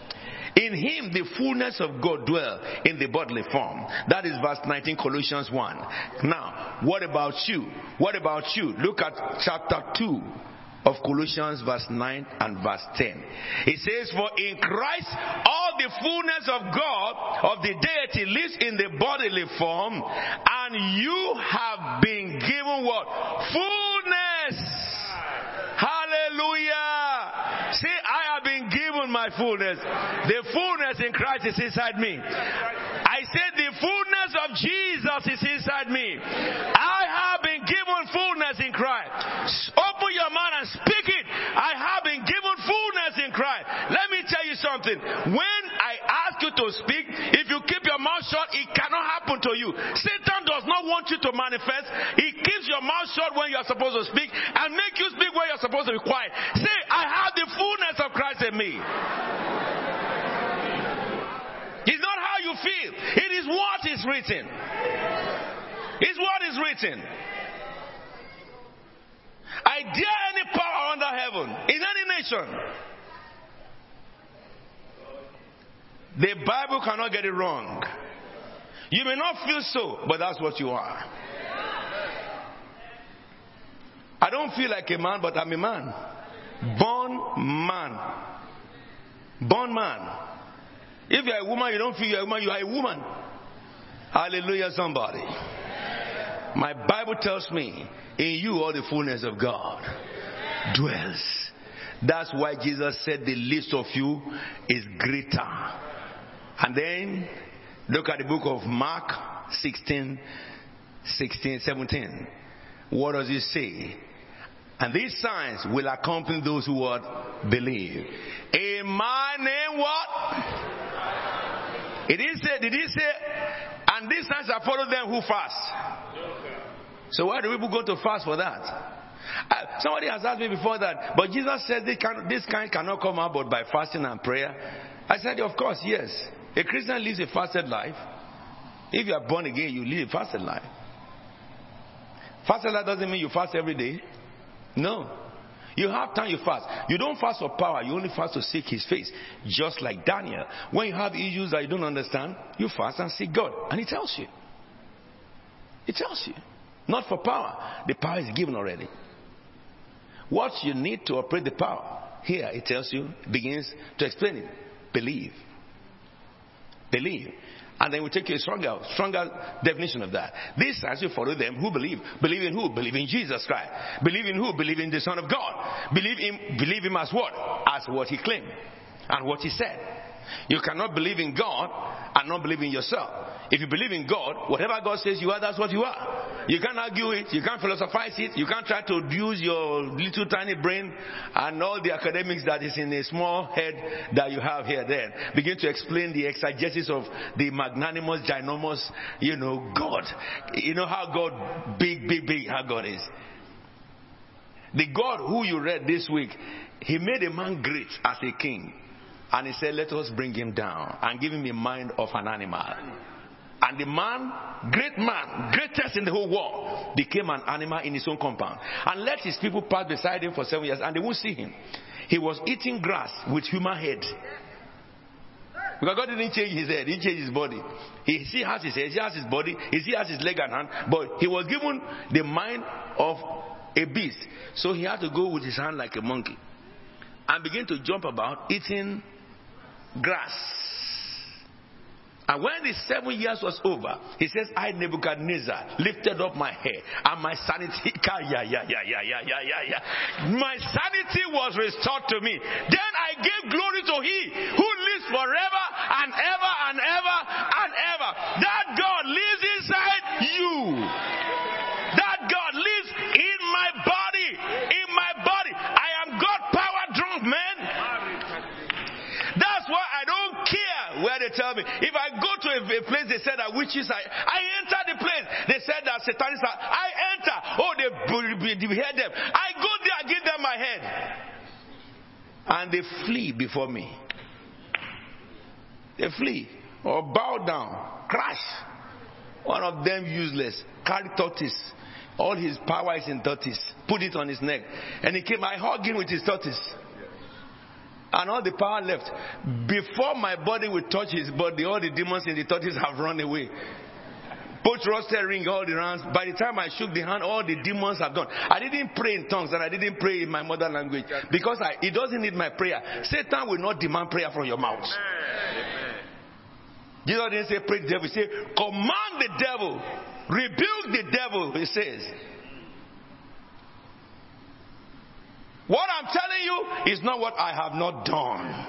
In him the fullness of God dwell in the bodily form. That is verse 19 Colossians 1. Now, what about you? What about you? Look at chapter 2 of Colossians verse 9 and verse 10. It says, For in Christ all the fullness of God, of the deity, lives in the bodily form, and you have been given what? Fullness. Hallelujah. See, I have been given my fullness. The fullness in Christ is inside me. I said the fullness of Jesus is inside me. I have been given fullness in Christ. Open your mouth and speak it. I have been given fullness in Christ. Let me tell you something. When I ask you to speak, if you keep your mouth shut, it cannot happen to you. Satan does not want you to manifest. He keeps your mouth shut when you are supposed to speak and make you speak when you are supposed to be quiet. Say, I have the fullness of Christ in me. It's not how you feel. It is what is written. It's what is written. I dare any power under heaven, in any nation. The Bible cannot get it wrong. You may not feel so, but that's what you are. I don't feel like a man, but I'm a man. Born man. Born man. If you're a woman, you don't feel you're a woman, you are a woman. Hallelujah, somebody. My Bible tells me, in you all the fullness of God dwells. That's why Jesus said the least of you is greater. And then look at the book of Mark 16, 16, 17. What does it say? And these signs will accompany those who would believe. In my name, what? It didn't did he say, and these signs are follow them who fast? So why do people go to fast for that? Uh, somebody has asked me before that, but Jesus said this kind, this kind cannot come out but by fasting and prayer. I said, of course, yes. A Christian lives a fasted life. If you are born again, you live a fasted life. Fasted life doesn't mean you fast every day. No. You have time, you fast. You don't fast for power, you only fast to seek His face. Just like Daniel. When you have issues that you don't understand, you fast and seek God. And He tells you. He tells you. Not for power. The power is given already. What you need to operate the power, here it tells you, begins to explain it. Believe. Believe. And then we take a stronger, stronger definition of that. This as you follow them who believe. Believe in who? Believe in Jesus Christ. Believe in who? Believe in the Son of God. Believe him, believe him as what? As what he claimed and what he said. You cannot believe in God and not believe in yourself. If you believe in God, whatever God says you are, that's what you are. You can't argue it. You can't philosophize it. You can't try to use your little tiny brain and all the academics that is in a small head that you have here then. Begin to explain the exegesis of the magnanimous, ginormous, you know, God. You know how God, big, big, big, how God is. The God who you read this week, he made a man great as a king. And he said, Let us bring him down and give him a mind of an animal. And the man, great man, greatest in the whole world, became an animal in his own compound. And let his people pass beside him for seven years and they won't see him. He was eating grass with human head. Because God didn't change his head, he changed his body. He still has his head, he has his body, he still has his leg and hand, but he was given the mind of a beast. So he had to go with his hand like a monkey and begin to jump about eating grass. And when the seven years was over, he says, I, Nebuchadnezzar, lifted up my head and my sanity, yeah, yeah, yeah, yeah, yeah, yeah, yeah. My sanity was restored to me. Then I gave glory to he who lives forever and ever and ever and ever. That God lives inside you. That God lives in my body. In my body. I am God power drunk, man. That's why I don't care where they tell me. If I go to a, a place they said that witches, I, I enter the place. They said that satanists are, I enter. Oh, they, they, they hear them. I go there, I give them my head. And they flee before me. They flee or bow down, crash. One of them useless, carry tortoise. All his power is in tortoise. Put it on his neck. And he came, I hugged him with his tortoise. And all the power left. Before my body would touch his body, all the demons in the tortoise have run away. Put rusted ring all the rounds. By the time I shook the hand, all the demons have gone. I didn't pray in tongues and I didn't pray in my mother language because I, it doesn't need my prayer. Satan will not demand prayer from your mouth. Jesus didn't say pray the devil. He said command the devil, rebuke the devil. He says. What I'm telling you is not what I have not done.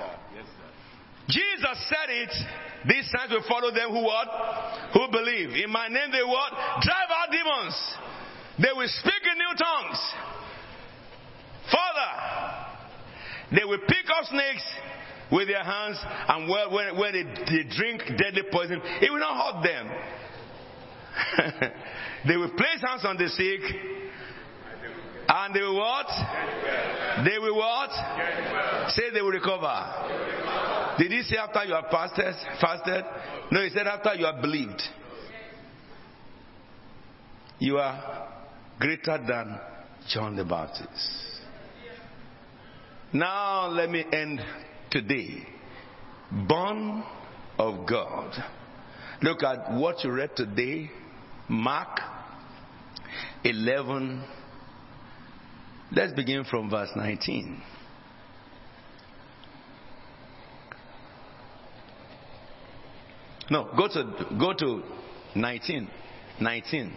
Jesus said it. These signs will follow them who what? Who believe. In my name they what? Drive out demons. They will speak in new tongues. Further, they will pick up snakes with their hands and when they, they drink deadly poison, it will not hurt them. they will place hands on the sick and they will what? They will what? Say they will recover. Did he say after you have fasted? Fasted? No, he said after you have believed. You are greater than John the Baptist. Now let me end today. Born of God. Look at what you read today. Mark 11 Let's begin from verse 19. No, go to go to 19. 19.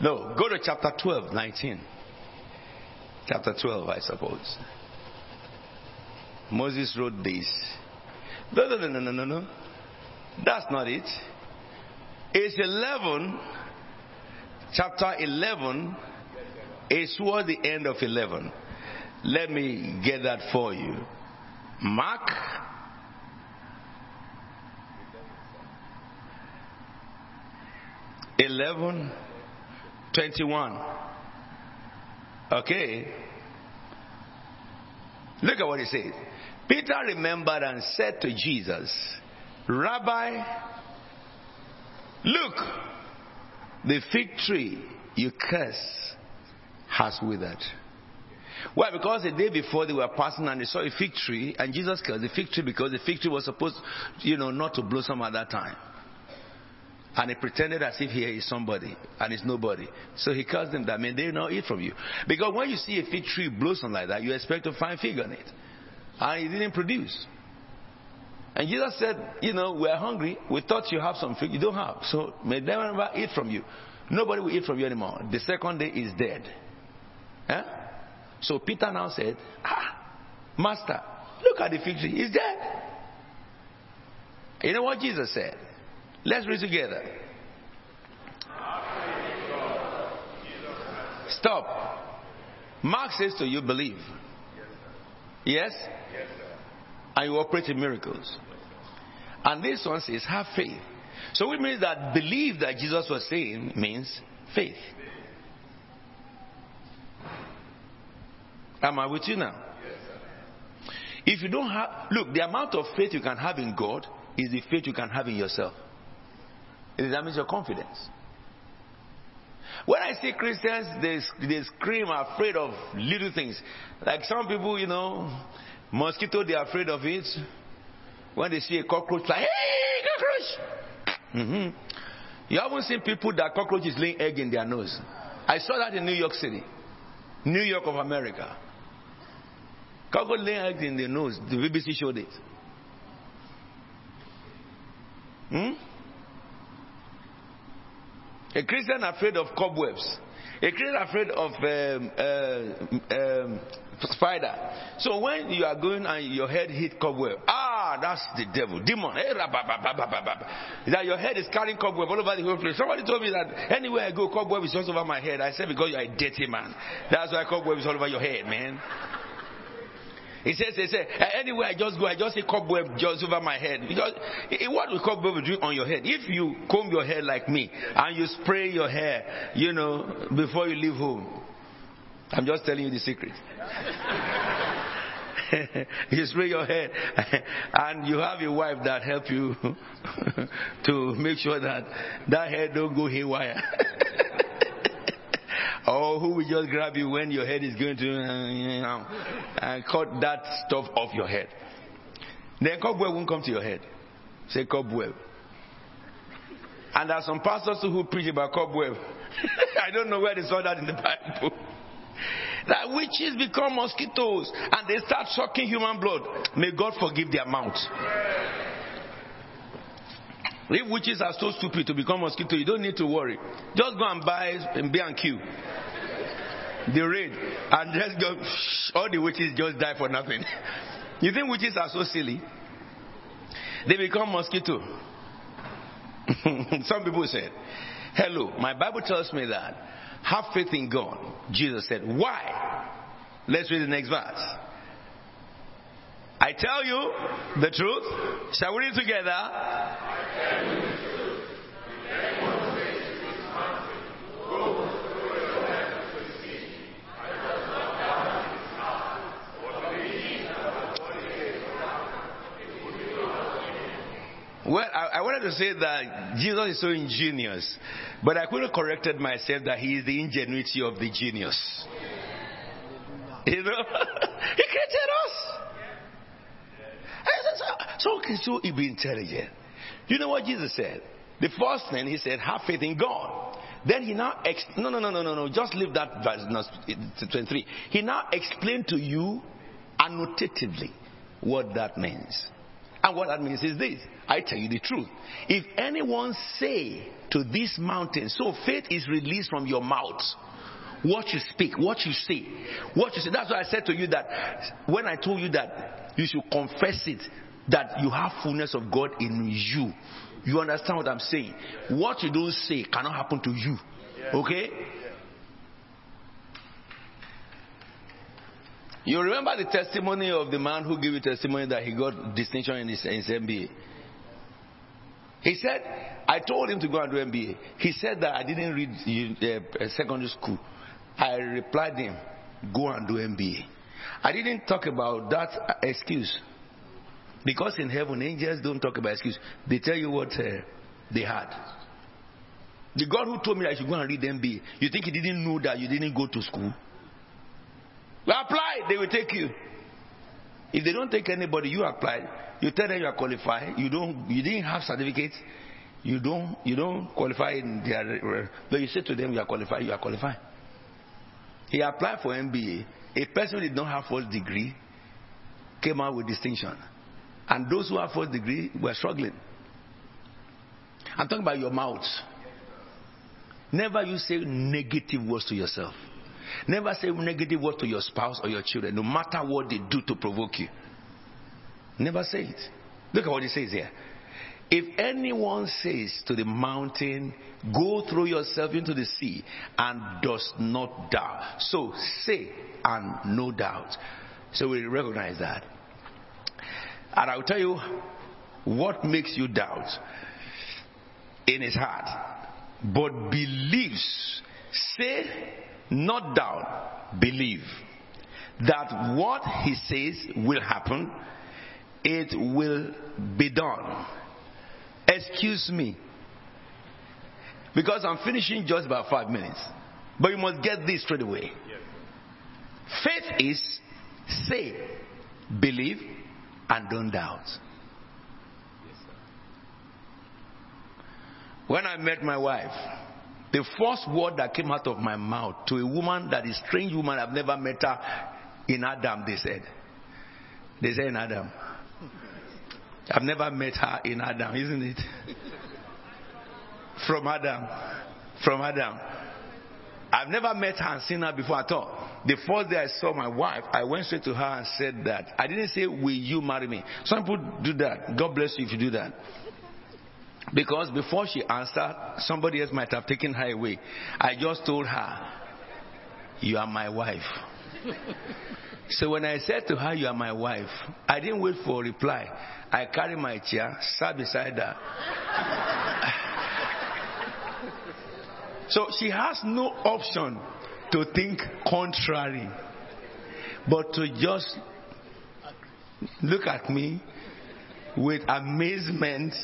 No, go to chapter 12, 19. Chapter 12, I suppose. Moses wrote this. No, no, no, no, no, no, no. That's not it. It's 11, chapter 11 is toward the end of 11. Let me get that for you. Mark Eleven twenty-one. Okay. Look at what he says. Peter remembered and said to Jesus, Rabbi, Look, the fig tree you curse has withered. Why? Because the day before they were passing and they saw a fig tree, and Jesus cursed the fig tree because the fig tree was supposed, you know, not to blossom at that time. And he pretended as if he is somebody and is nobody. So he cursed them that may they not eat from you. Because when you see a fig tree blossom like that, you expect to find fig on it. And it didn't produce. And Jesus said, You know, we're hungry. We thought you have some food. You don't have. So may they never eat from you. Nobody will eat from you anymore. The second day is dead. Eh? So Peter now said, Ah, Master, look at the fig tree. It's dead. You know what Jesus said? Let's read together. Stop. Mark says to you, believe. Yes? Yes and you operate in miracles. And this one says, have faith. So it means that believe that Jesus was saying means faith. Am I with you now? If you don't have, look, the amount of faith you can have in God is the faith you can have in yourself. It determines your confidence. When I see Christians, they, they scream afraid of little things. Like some people, you know, mosquito, they're afraid of it. When they see a cockroach, like, hey, cockroach! Mm-hmm. You haven't seen people that cockroaches laying egg in their nose. I saw that in New York City, New York of America. Cockroach laying eggs in their nose. The BBC showed it. Hmm? A Christian afraid of cobwebs. A Christian afraid of um, uh, um, spider. So when you are going and your head hit cobweb, ah, that's the devil, demon. Hey, that your head is carrying cobweb all over the whole place. Somebody told me that anywhere I go, cobweb is just over my head. I said because you are a dirty man. That's why cobweb is all over your head, man. He says, he said, anywhere I just go, I just see cobweb just over my head. Because what will cobweb do on your head? If you comb your hair like me and you spray your hair, you know, before you leave home, I'm just telling you the secret. you spray your hair and you have a wife that help you to make sure that that hair don't go haywire. Or who will just grab you when your head is going to uh, know, and cut that stuff off your head. Then cobweb won't come to your head. Say cobweb. And there are some pastors who preach about cobweb. I don't know where they saw that in the Bible. That witches become mosquitoes and they start sucking human blood. May God forgive their mouths. If witches are so stupid to become mosquito, you don't need to worry. Just go and buy and be and Q. The raid. And just go, shh, all the witches just die for nothing. You think witches are so silly? They become mosquito. Some people said, hello, my Bible tells me that have faith in God. Jesus said, why? Let's read the next verse. I tell you the truth. Shall we read together? Well, I, I, wanted to say that Jesus is so ingenious, but I could have corrected myself that he is the ingenuity of the genius. You know, he created us. So, so he be intelligent. You know what Jesus said? The first thing he said, have faith in God. Then he now, ex- no, no, no, no, no, no, just leave that verse 23. He now explained to you annotatively what that means. And what that means is this I tell you the truth. If anyone say to this mountain, so faith is released from your mouth. What you speak, what you say, what you say. That's why I said to you that when I told you that you should confess it, that you have fullness of God in you. You understand what I'm saying? What you don't say cannot happen to you. Okay? You remember the testimony of the man who gave you testimony that he got distinction in his, in his MBA. He said, I told him to go and do MBA. He said that I didn't read uh, secondary school. I replied him, go and do MBA. I didn't talk about that excuse. Because in heaven, angels don't talk about excuse. They tell you what uh, they had. The God who told me I should go and read MBA, you think he didn't know that you didn't go to school? Apply, they will take you. If they don't take anybody, you apply. You tell them you are qualified. You don't. You didn't have certificate. You don't. You don't qualify in their. But you say to them you are qualified. You are qualified. He applied for MBA. A person who did not have first degree came out with distinction, and those who have first degree were struggling. I'm talking about your mouth. Never you say negative words to yourself. Never say negative word to your spouse or your children, no matter what they do to provoke you. Never say it. Look at what he says here. If anyone says to the mountain, Go throw yourself into the sea, and does not doubt. So say, and no doubt. So we recognize that. And I'll tell you what makes you doubt in his heart. But believes, say, not doubt, believe that what he says will happen, it will be done. Excuse me. Because I'm finishing just about five minutes. But you must get this straight away. Faith is say, believe, and don't doubt. When I met my wife, the first word that came out of my mouth to a woman that is strange woman, I've never met her in Adam, they said. They say in Adam. I've never met her in Adam, isn't it? From Adam. From Adam. I've never met her and seen her before at all. The first day I saw my wife, I went straight to her and said that. I didn't say, Will you marry me? Some people do that. God bless you if you do that. Because before she answered, somebody else might have taken her away. I just told her, You are my wife. So when I said to her, You are my wife, I didn't wait for a reply. I carried my chair, sat beside her. so she has no option to think contrary, but to just look at me with amazement,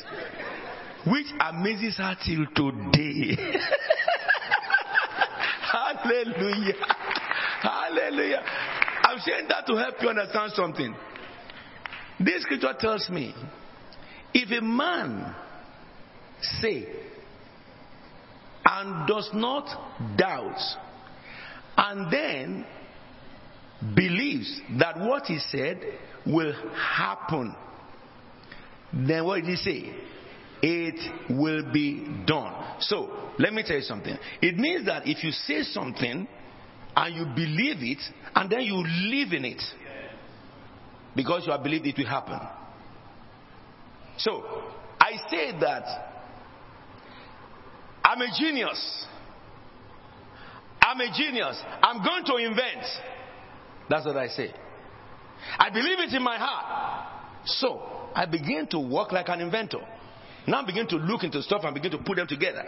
which amazes her till today. Hallelujah. Hallelujah. I'm saying that to help you understand something. This scripture tells me if a man say and does not doubt and then believes that what he said will happen, then what did he say? It will be done. So, let me tell you something. It means that if you say something and you believe it and then you live in it because you have believed it will happen. So, I say that I'm a genius. I'm a genius. I'm going to invent. That's what I say. I believe it in my heart. So I begin to work like an inventor. Now I begin to look into stuff and begin to put them together.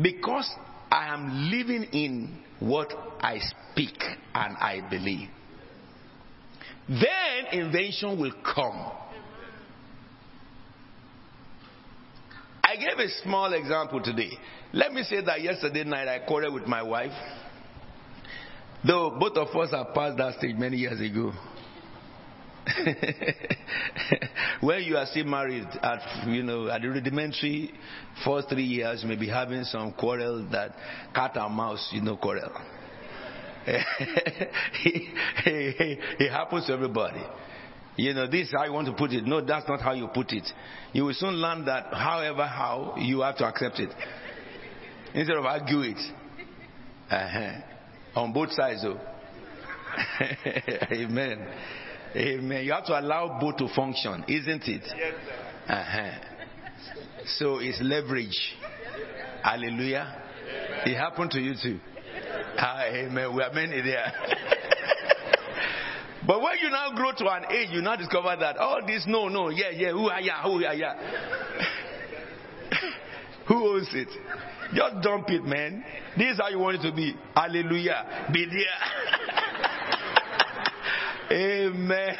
Because I am living in what I speak and I believe. Then invention will come. I gave a small example today. Let me say that yesterday night I quarreled with my wife. Though both of us have passed that stage many years ago. when you are still married at you know at the rudimentary first three years you may be having some quarrel that cat and mouse you know quarrel. It happens to everybody. You know this is how you want to put it. No that's not how you put it. You will soon learn that however how you have to accept it. Instead of argue it. Uh-huh. On both sides though. Amen. Amen. You have to allow both to function, isn't it? Yes, uh-huh. So it's leverage. Hallelujah. Amen. It happened to you too. Ah, amen. We are many there. but when you now grow to an age, you now discover that all oh, this, no, no, yeah, yeah, who are ya, who are ya? who owns it? Just dump it, man. This is how you want it to be. Hallelujah. Be there. Amen.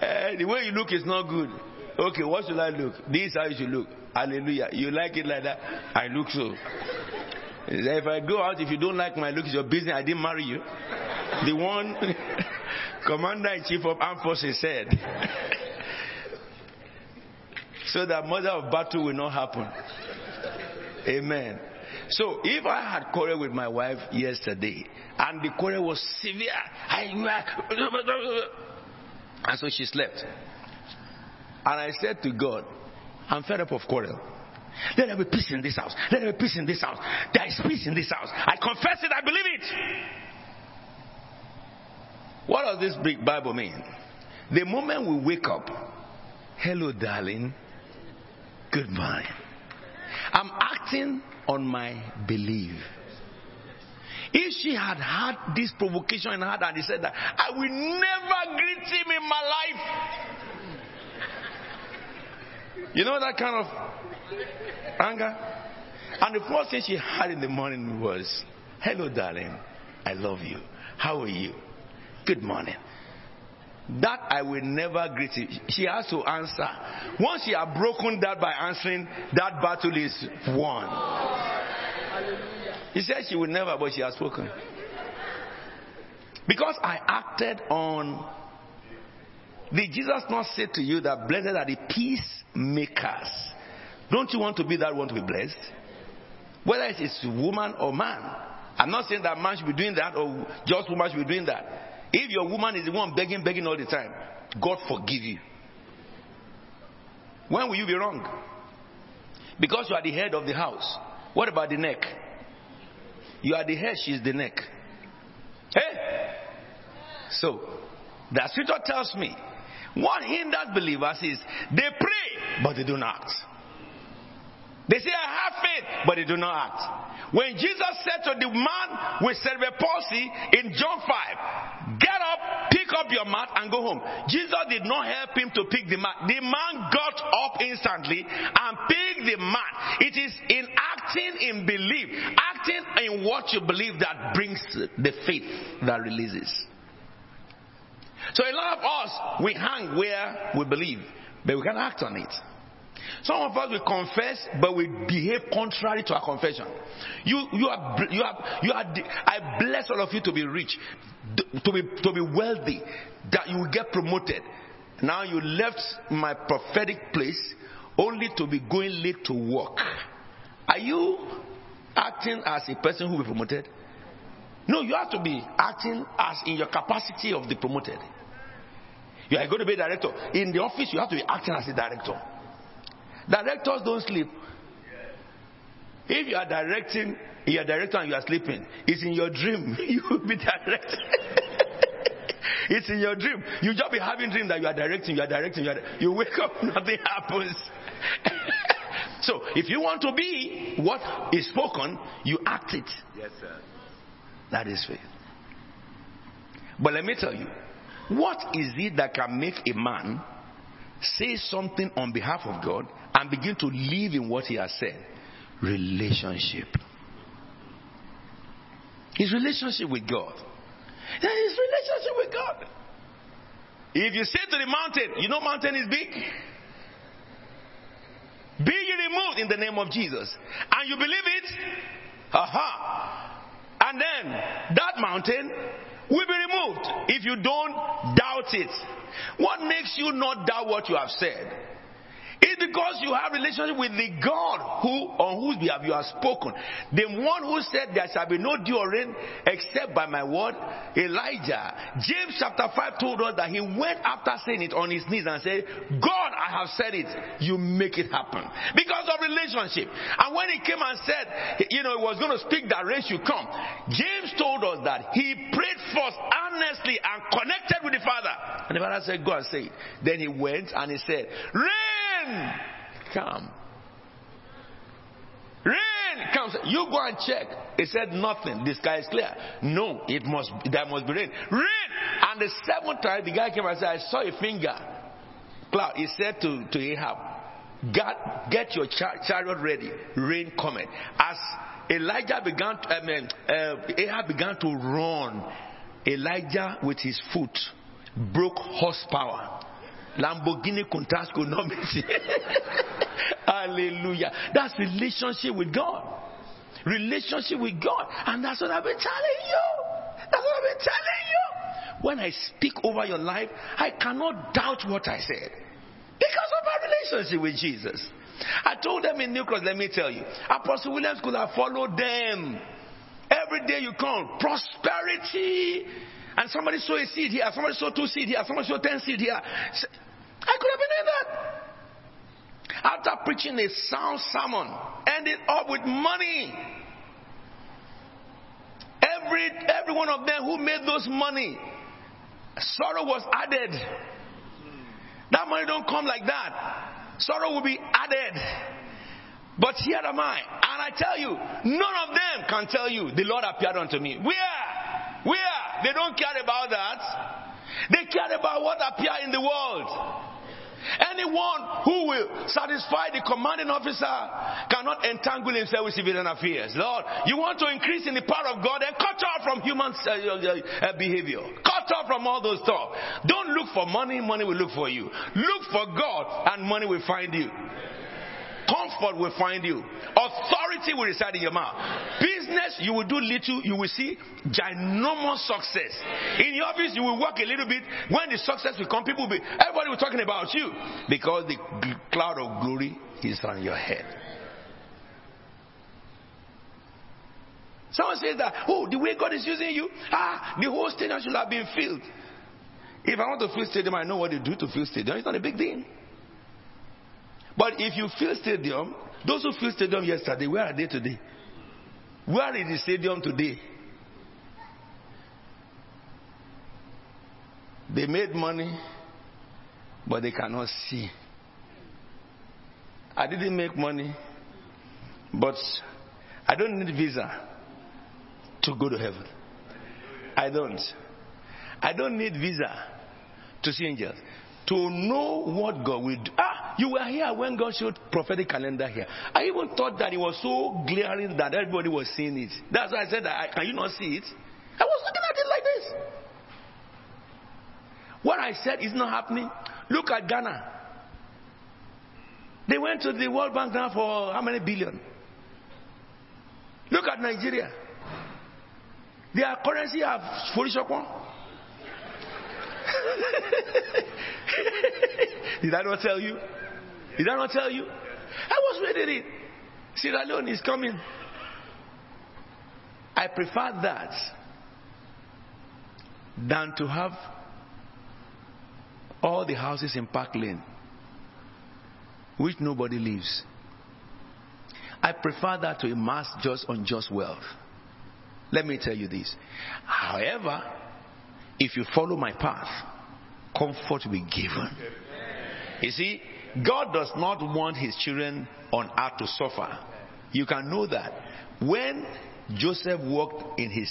The way you look is not good. Okay, what should I look? This is how you should look. Hallelujah. You like it like that? I look so. If I go out, if you don't like my look, it's your business. I didn't marry you. The one Commander in Chief of Armed Forces said. so that mother of battle will not happen. Amen. So if I had quarrel with my wife yesterday and the quarrel was severe, I, and so she slept. And I said to God, I'm fed up of quarrel. Let there be peace in this house. Let there be peace in this house. There is peace in this house. I confess it. I believe it. What does this big Bible mean? The moment we wake up, hello, darling, good morning. I'm acting on my belief. If she had had this provocation in her and he said that, I will never greet him in my life. You know that kind of anger? And the first thing she had in the morning was, Hello, darling. I love you. How are you? Good morning. That I will never greet you. She has to answer. Once she has broken that by answering, that battle is won. He said she will never, but she has spoken. Because I acted on. Did Jesus not say to you that blessed are the peacemakers? Don't you want to be that one to be blessed? Whether it is woman or man. I'm not saying that man should be doing that or just woman should be doing that. If your woman is the one begging, begging all the time, God forgive you. When will you be wrong? Because you are the head of the house. What about the neck? You are the head, she is the neck. Hey! So, the scripture tells me what hinders believers is they pray, but they do not act. They say, I have faith, but they do not act. When Jesus said to the man with cerebral palsy in John 5, get up, pick up your mat, and go home. Jesus did not help him to pick the mat. The man got up instantly and picked the mat. It is in acting in belief, acting in what you believe that brings the faith that releases. So a lot of us, we hang where we believe, but we can act on it. Some of us will confess, but we behave contrary to our confession. You, you are, you are, you are. I bless all of you to be rich, to be, to be wealthy, that you will get promoted. Now you left my prophetic place only to be going late to work. Are you acting as a person who will be promoted? No, you have to be acting as in your capacity of the promoted. You are going to be a director. In the office, you have to be acting as a director. Directors don't sleep. If you are directing, you are director and you are sleeping, it's in your dream. You will be directing. it's in your dream. You just be having dream that you are directing, you are directing, you, are, you wake up, nothing happens. so if you want to be what is spoken, you act it. Yes, sir. That is faith. But let me tell you, what is it that can make a man say something on behalf of God and begin to live in what he has said? Relationship. His relationship with God. His relationship with God. If you say to the mountain, you know mountain is big? Be ye removed in the name of Jesus. And you believe it? Aha. And then that mountain will be removed if you don't doubt it. What makes you not doubt what you have said? It's because you have a relationship with the God who on whose behalf you have spoken. The one who said there shall be no dew rain except by my word, Elijah. James chapter 5 told us that he went after saying it on his knees and said, God, I have said it. You make it happen. Because of relationship. And when he came and said, you know, he was going to speak that rain should come, James told us that he prayed first earnestly and connected with the Father. And the Father said, Go and say it. Then he went and he said, Rain, come. Rain comes. You go and check. He said nothing. The sky is clear. No, it must. There must be rain. Rain. And the seventh time, the guy came and said, "I saw a finger." Cloud. He said to to Ahab, "God, get your char- chariot ready. Rain coming." As Elijah began, to, I mean, uh, Ahab began to run. Elijah, with his foot, broke horsepower. Lamborghini not miss. Hallelujah. That's relationship with God. Relationship with God. And that's what I've been telling you. That's what I've been telling you. When I speak over your life, I cannot doubt what I said. Because of my relationship with Jesus. I told them in New Cross, let me tell you, Apostle Williams could have followed them. Every day you come, prosperity. And somebody sow a seed here, somebody sow two seed here, somebody sow ten seed here. I could have been doing that. After preaching a sound sermon, ended up with money. Every every one of them who made those money, sorrow was added. That money don't come like that. Sorrow will be added. But here am I. And I tell you, none of them can tell you, the Lord appeared unto me. Where? Where? They don't care about that. They care about what appear in the world. Anyone who will satisfy the commanding officer cannot entangle himself with civilian affairs. Lord, you want to increase in the power of God and cut off from human uh, uh, uh, behavior. Cut off from all those stuff. Don't look for money, money will look for you. Look for God and money will find you. Comfort will find you. Authority will reside in your mouth. Business, you will do little, you will see ginormous success. In your office, you will work a little bit. When the success will come, people will be, everybody will be talking about you because the cloud of glory is on your head. Someone says that, oh, the way God is using you, ah, the whole stadium should have been filled. If I want to fill stadium, I know what to do to fill stadium. It's not a big thing. But if you fill stadium, those who filled stadium yesterday, where are they today? Where is the stadium today? They made money, but they cannot see. I didn't make money, but I don't need visa to go to heaven. I don't. I don't need visa to see angels. To know what God will do. Ah, you were here when God showed prophetic calendar here. I even thought that it was so glaring that everybody was seeing it. That's why I said, that, can you not see it? I was looking at it like this. What I said is not happening. Look at Ghana. They went to the World Bank now for how many billion? Look at Nigeria. Their currency have Forishokwan. Did I not tell you? Did I not tell you? I was reading it. Sierra Leone is coming. I prefer that than to have all the houses in Park Lane, which nobody lives. I prefer that to amass just unjust wealth. Let me tell you this. However, if you follow my path, comfort will be given. You see, God does not want his children on earth to suffer. You can know that. When Joseph walked in his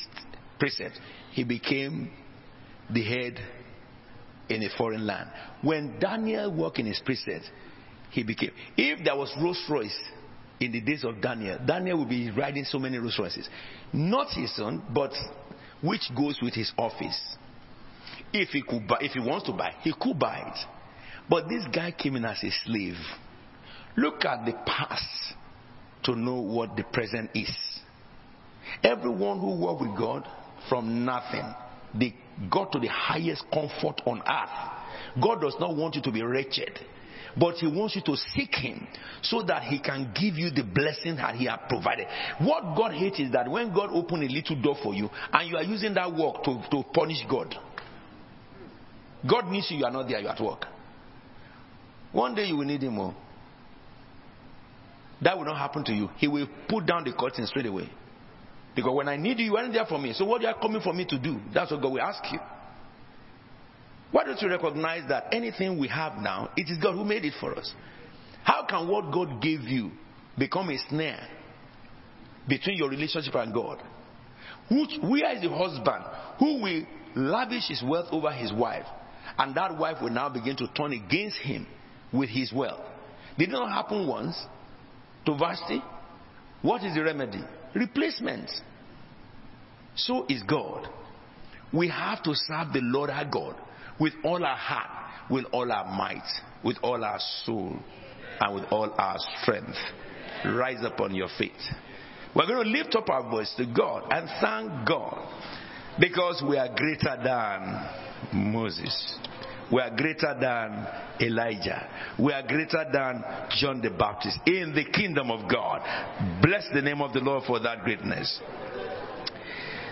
precept, he became the head in a foreign land. When Daniel walked in his precept, he became. If there was Rolls Royce in the days of Daniel, Daniel would be riding so many Rolls Royces. Not his son, but which goes with his office. If he could buy, if he wants to buy, he could buy it. But this guy came in as a slave. Look at the past to know what the present is. Everyone who walked with God from nothing, they got to the highest comfort on earth. God does not want you to be wretched. But he wants you to seek him so that he can give you the blessing that he has provided. What God hates is that when God opens a little door for you and you are using that work to, to punish God. God needs you, you are not there, you are at work. One day you will need him more. That will not happen to you. He will put down the curtain straight away. Because when I need you, you aren't there for me. So what are you coming for me to do? That's what God will ask you. Why don't you recognize that anything we have now, it is God who made it for us? How can what God gave you become a snare between your relationship and God? Which, where is the husband who will lavish his wealth over his wife, and that wife will now begin to turn against him with his wealth? Did it not happen once to Vashti? What is the remedy? Replacement. So is God. We have to serve the Lord our God with all our heart, with all our might, with all our soul, and with all our strength. Rise up on your feet. We're going to lift up our voice to God and thank God because we are greater than Moses. We are greater than Elijah. We are greater than John the Baptist in the kingdom of God. Bless the name of the Lord for that greatness.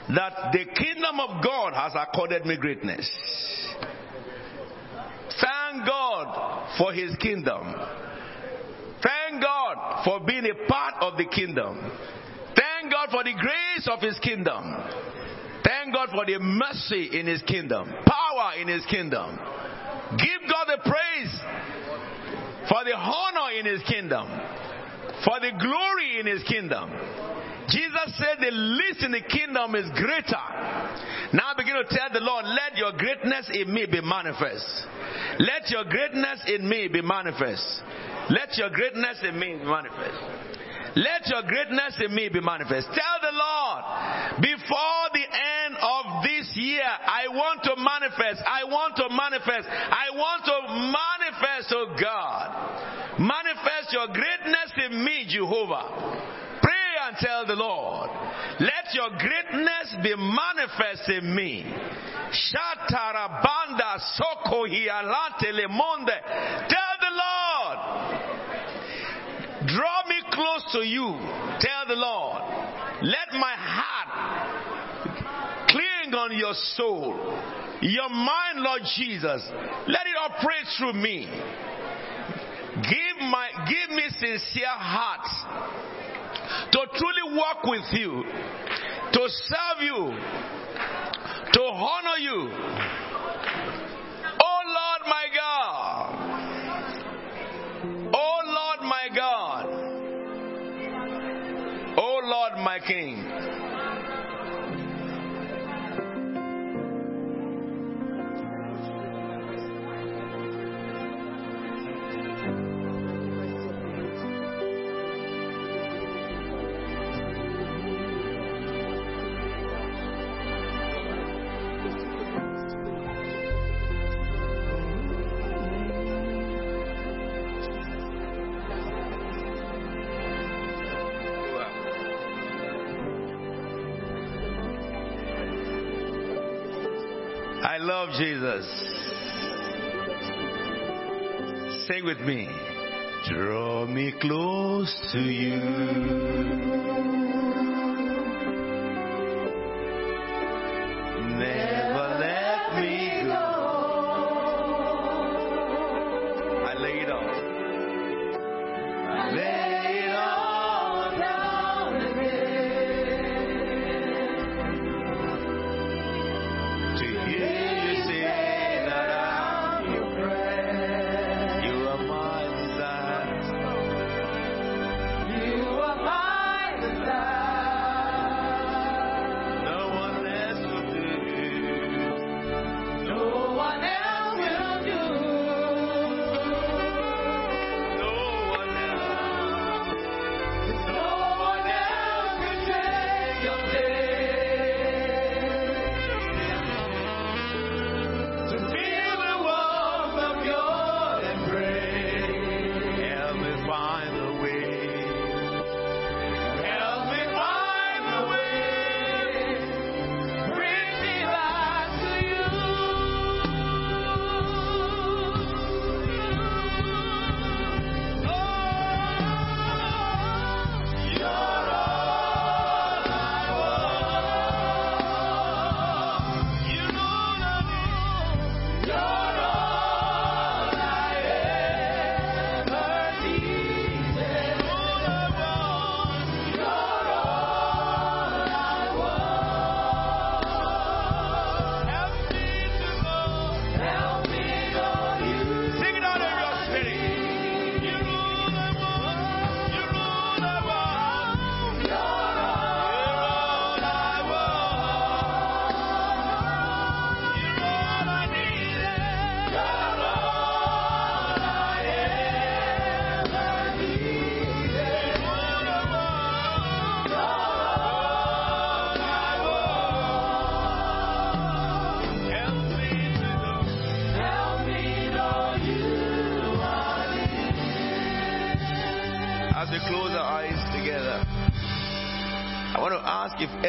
That the kingdom of God has accorded me greatness. Thank God for his kingdom. Thank God for being a part of the kingdom. Thank God for the grace of his kingdom. Thank God for the mercy in his kingdom, power in his kingdom. Give God the praise for the honor in his kingdom, for the glory in his kingdom. Jesus said the least in the kingdom is greater. Now begin to tell the Lord, let your greatness in me be manifest. Let your greatness in me be manifest. Let your greatness in me be manifest. Let your greatness in me be manifest. Tell the Lord, before the end of this year, I want to manifest. I want to manifest. I want to manifest, oh God. Manifest your greatness in me, Jehovah. Pray and tell the Lord, let your greatness be manifest in me. Shatarabanda soko hialate lemonde. Tell the Lord, me close to you. Tell the Lord, let my heart cling on your soul, your mind, Lord Jesus. Let it operate through me. Give my give me sincere heart to truly walk with you, to serve you, to honor you. King. Jesus. Sing with me. Draw me close to you. Never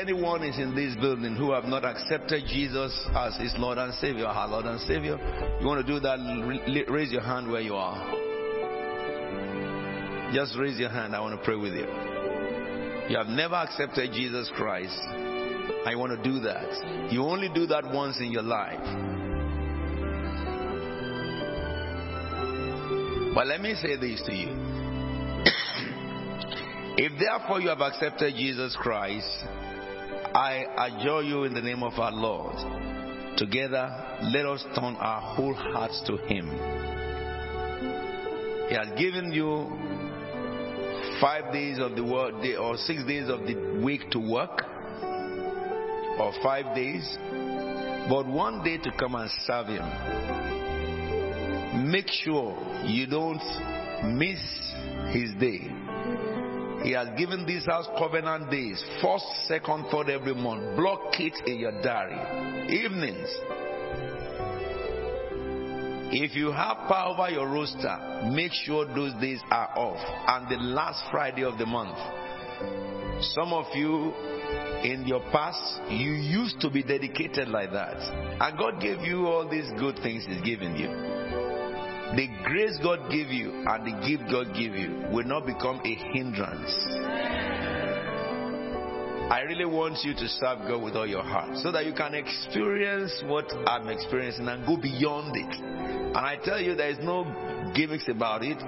anyone is in this building who have not accepted Jesus as his Lord and Savior, our Lord and Savior. You want to do that? Raise your hand where you are. Just raise your hand. I want to pray with you. You have never accepted Jesus Christ. I want to do that. You only do that once in your life. But let me say this to you. If therefore you have accepted Jesus Christ, I adjure you in the name of our Lord. Together, let us turn our whole hearts to Him. He has given you five days of the work day or six days of the week to work or five days, but one day to come and serve Him. Make sure you don't miss His day. He has given this house covenant days, first, second, third every month. Block it in your diary. Evenings. If you have power over your roster, make sure those days are off. And the last Friday of the month. Some of you in your past, you used to be dedicated like that. And God gave you all these good things He's given you. The grace God gave you and the gift God gave you will not become a hindrance. I really want you to serve God with all your heart so that you can experience what I'm experiencing and go beyond it. And I tell you, there is no gimmicks about it.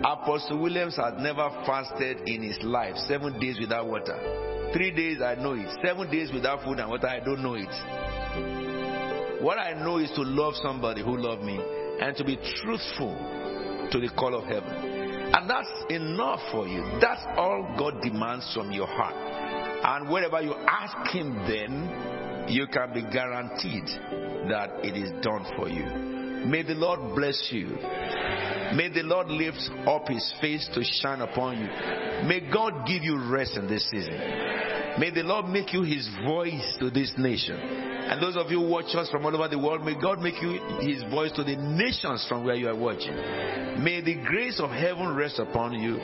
Apostle Williams has never fasted in his life seven days without water. Three days, I know it. Seven days without food and water, I don't know it. What I know is to love somebody who loved me and to be truthful to the call of heaven. And that's enough for you. That's all God demands from your heart. And wherever you ask Him, then you can be guaranteed that it is done for you. May the Lord bless you. May the Lord lift up His face to shine upon you. May God give you rest in this season. May the Lord make you His voice to this nation. And those of you who watch us from all over the world, may God make you His voice to the nations from where you are watching. May the grace of heaven rest upon you.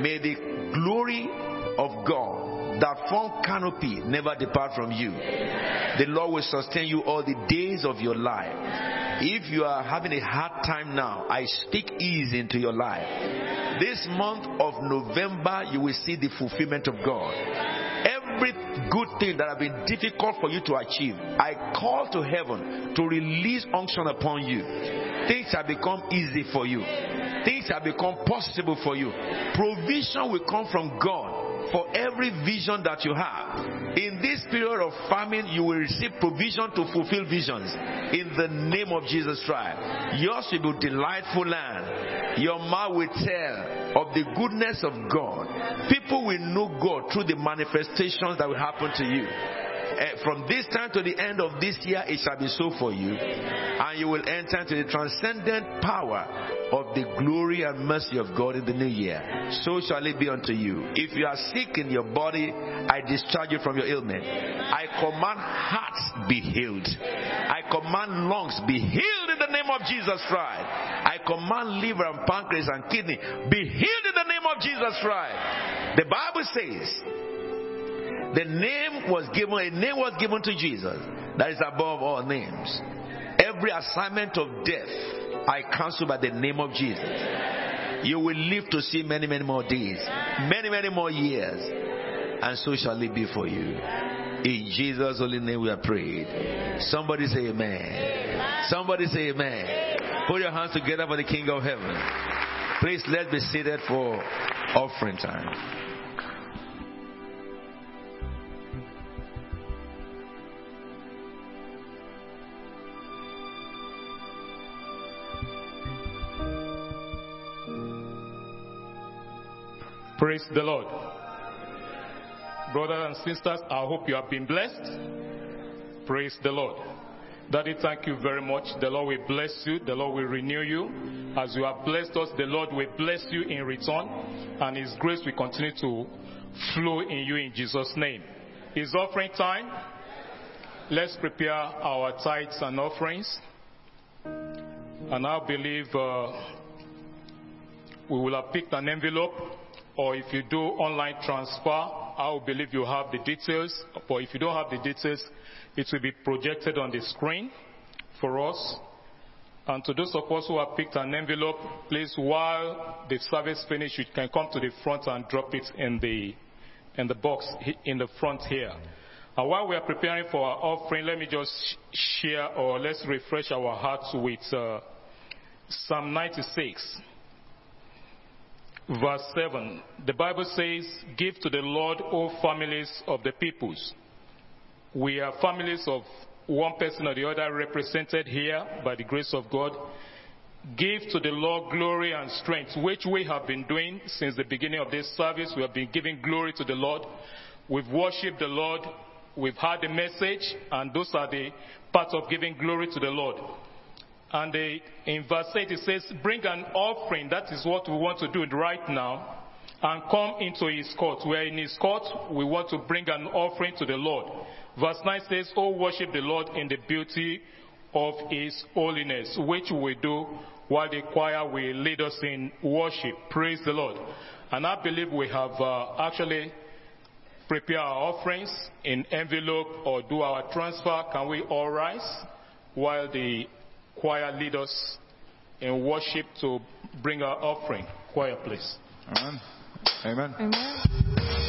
May the glory of God that form canopy never depart from you. The Lord will sustain you all the days of your life. If you are having a hard time now, I speak ease into your life. This month of November, you will see the fulfillment of God. Every good thing that have been difficult for you to achieve, I call to heaven to release unction upon you. Things have become easy for you. Things have become possible for you. Provision will come from God for every vision that you have. In this period of famine, you will receive provision to fulfill visions in the name of Jesus Christ. Yours will be delightful land. Your mouth will tell of the goodness of God. People will know God through the manifestations that will happen to you. Uh, from this time to the end of this year, it shall be so for you. And you will enter into the transcendent power of the glory and mercy of God in the new year. So shall it be unto you. If you are sick in your body, I discharge you from your ailment. I command hearts be healed. I command lungs be healed the name of Jesus Christ. I command liver and pancreas and kidney be healed in the name of Jesus Christ. The Bible says, the name was given, a name was given to Jesus that is above all names. Every assignment of death I cancel by the name of Jesus. You will live to see many, many more days, many, many more years, and so shall it be for you. In Jesus' holy name we are prayed. Somebody say amen. Somebody say amen. Put your hands together for the King of Heaven. Please let's be seated for offering time. Praise the Lord. Brothers and sisters, I hope you have been blessed. Praise the Lord. Daddy, thank you very much. The Lord will bless you. The Lord will renew you. As you have blessed us, the Lord will bless you in return. And His grace will continue to flow in you in Jesus' name. It's offering time. Let's prepare our tithes and offerings. And I believe uh, we will have picked an envelope or if you do online transfer, I believe you have the details. But if you don't have the details, it will be projected on the screen for us. And to those of us who have picked an envelope, please, while the service finishes, you can come to the front and drop it in the, in the box in the front here. And while we are preparing for our offering, let me just share or let's refresh our hearts with uh, Psalm 96 verse 7, the Bible says, Give to the Lord, all families of the peoples. We are families of one person or the other represented here by the grace of God. give to the Lord glory and strength, which we have been doing since the beginning of this service. We have been giving glory to the Lord. We've worshipped the Lord. We've had the message, and those are the parts of giving glory to the Lord. And in verse 8 it says, Bring an offering. That is what we want to do right now. And come into his court. We're in his court. We want to bring an offering to the Lord. Verse 9 says, Oh, worship the Lord in the beauty of his holiness, which we do while the choir will lead us in worship. Praise the Lord. And I believe we have uh, actually prepared our offerings in envelope or do our transfer. Can we all rise while the choir lead us in worship to bring our offering? Choir, please. Amen. Amen. Amen.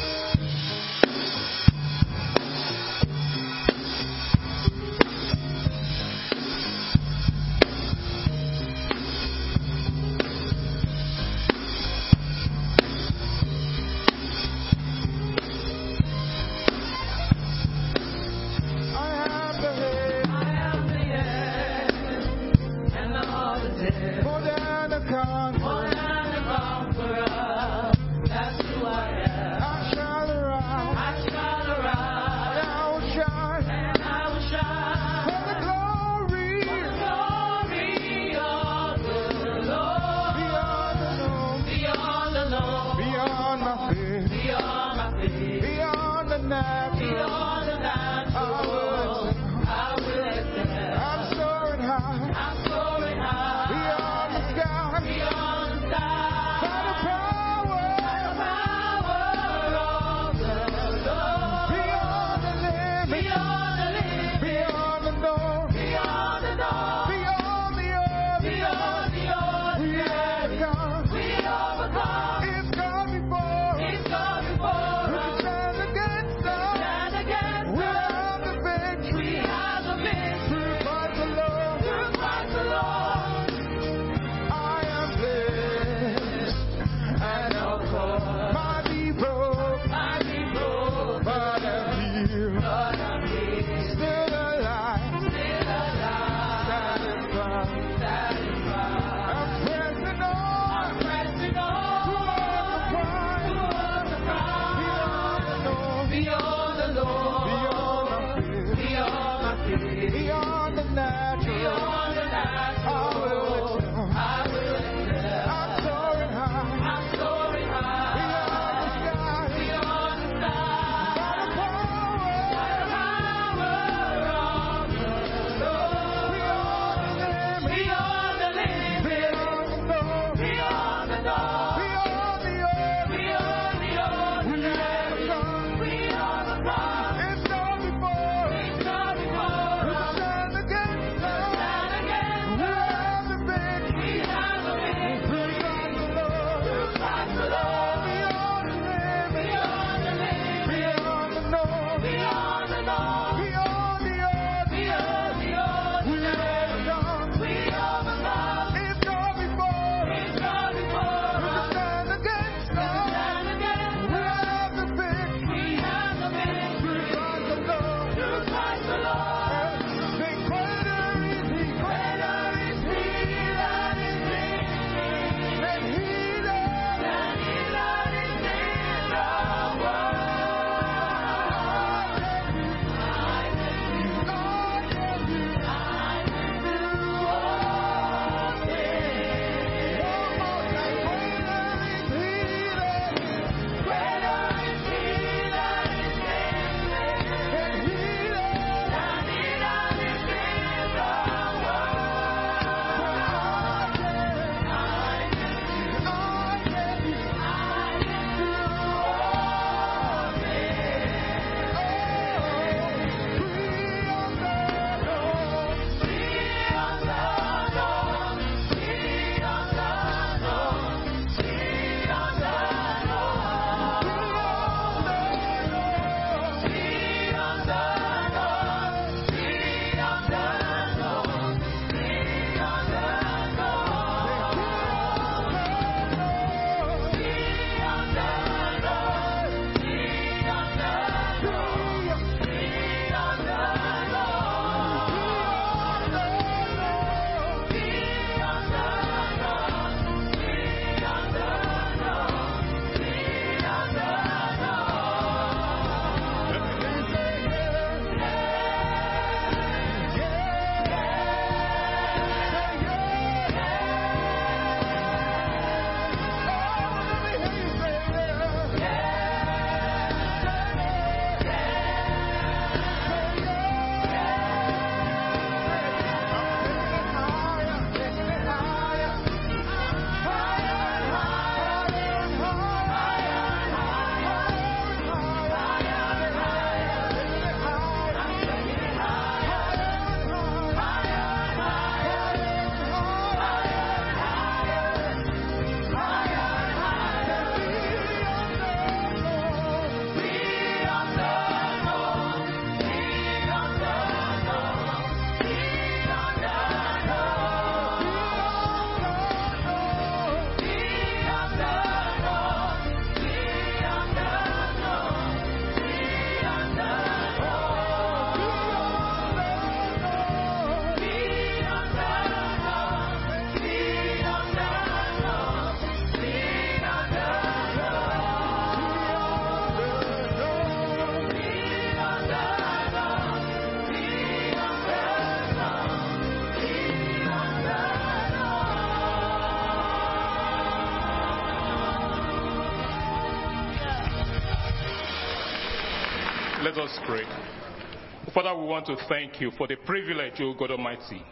Let us pray. Father, we want to thank you for the privilege, O God Almighty,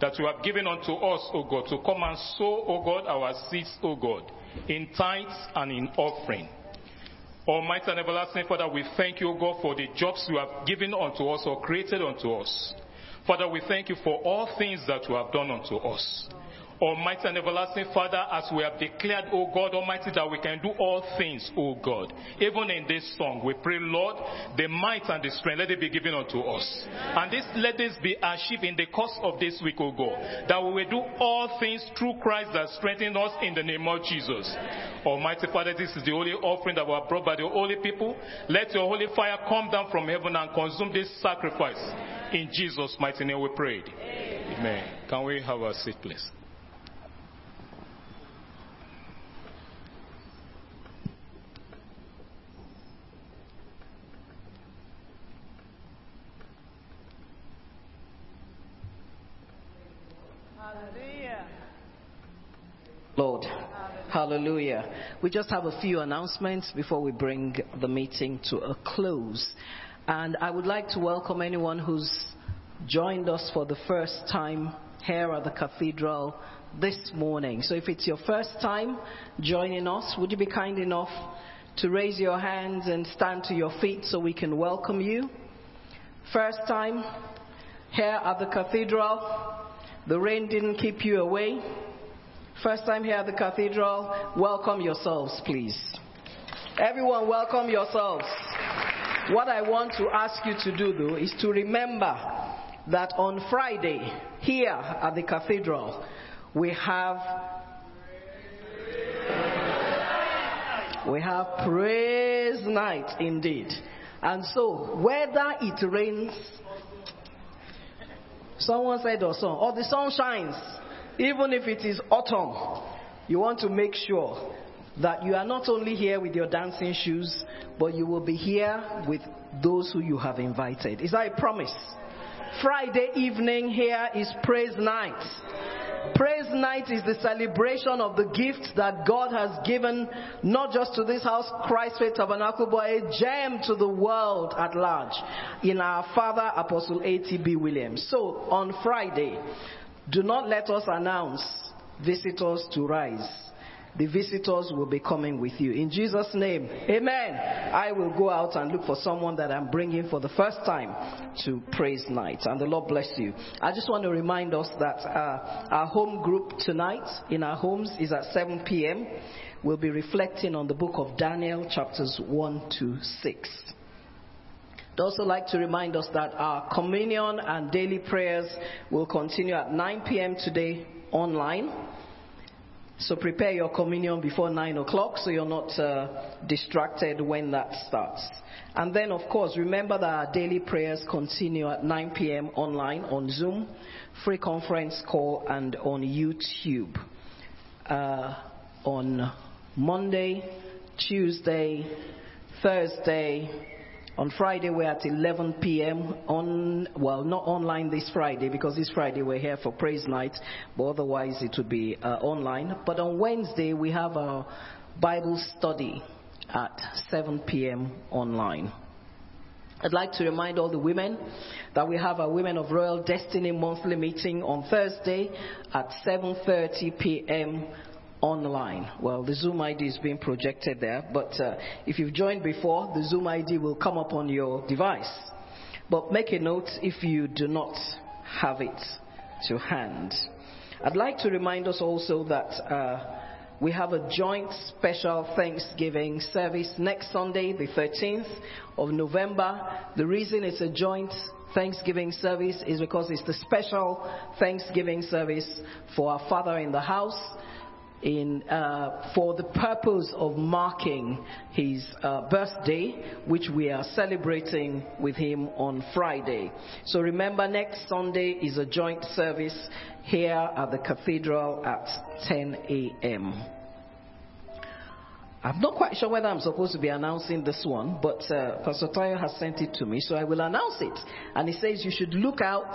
that you have given unto us, O God, to come and sow, O God, our seeds, O God, in tithes and in offering. Almighty and everlasting Father, we thank you, O God, for the jobs you have given unto us or created unto us. Father, we thank you for all things that you have done unto us. Almighty and everlasting Father, as we have declared, O God Almighty, that we can do all things, O God. Even in this song, we pray, Lord, the might and the strength, let it be given unto us. And this, let this be achieved in the course of this week, O God. That we will do all things through Christ that strengthens us in the name of Jesus. Almighty Father, this is the holy offering that have brought by the holy people. Let your holy fire come down from heaven and consume this sacrifice. In Jesus' mighty name we prayed. Amen. Can we have a seat, please? Hallelujah. Lord. Hallelujah. We just have a few announcements before we bring the meeting to a close. And I would like to welcome anyone who's joined us for the first time here at the cathedral this morning. So if it's your first time joining us, would you be kind enough to raise your hands and stand to your feet so we can welcome you? First time here at the cathedral. The rain didn't keep you away. First time here at the cathedral, welcome yourselves, please. Everyone, welcome yourselves. What I want to ask you to do, though, is to remember that on Friday, here at the cathedral, we have we have praise night indeed. And so, whether it rains, someone said or so, or the sun shines, even if it is autumn, you want to make sure that you are not only here with your dancing shoes, but you will be here with those who you have invited. Is that a promise? Friday evening here is praise night. Praise night is the celebration of the gift that God has given not just to this house, Christ Faith Tabernacle, but a gem to the world at large in our Father Apostle A.T.B. Williams. So on Friday, do not let us announce visitors to rise. The visitors will be coming with you. In Jesus' name, amen. I will go out and look for someone that I'm bringing for the first time to praise night. And the Lord bless you. I just want to remind us that uh, our home group tonight in our homes is at 7 p.m. We'll be reflecting on the book of Daniel, chapters 1 to 6. I'd also like to remind us that our communion and daily prayers will continue at 9 p.m. today online. So prepare your communion before 9 o'clock so you're not uh, distracted when that starts. And then, of course, remember that our daily prayers continue at 9 p.m. online on Zoom, free conference call, and on YouTube. Uh, on Monday, Tuesday, Thursday, on Friday, we're at 11 p.m. on, well, not online this Friday because this Friday we're here for praise night, but otherwise it would be uh, online. But on Wednesday, we have our Bible study at 7 p.m. online. I'd like to remind all the women that we have our Women of Royal Destiny monthly meeting on Thursday at 7:30 p.m online. Well, the Zoom ID is being projected there, but uh, if you've joined before, the Zoom ID will come up on your device. But make a note if you do not have it to hand. I'd like to remind us also that uh, we have a joint special Thanksgiving service next Sunday, the 13th of November. The reason it's a joint Thanksgiving service is because it's the special Thanksgiving service for our Father in the house in, uh, for the purpose of marking his uh, birthday, which we are celebrating with him on Friday. So remember, next Sunday is a joint service here at the cathedral at 10 a.m. I'm not quite sure whether I'm supposed to be announcing this one, but uh, Pastor Tayo has sent it to me, so I will announce it. And he says you should look out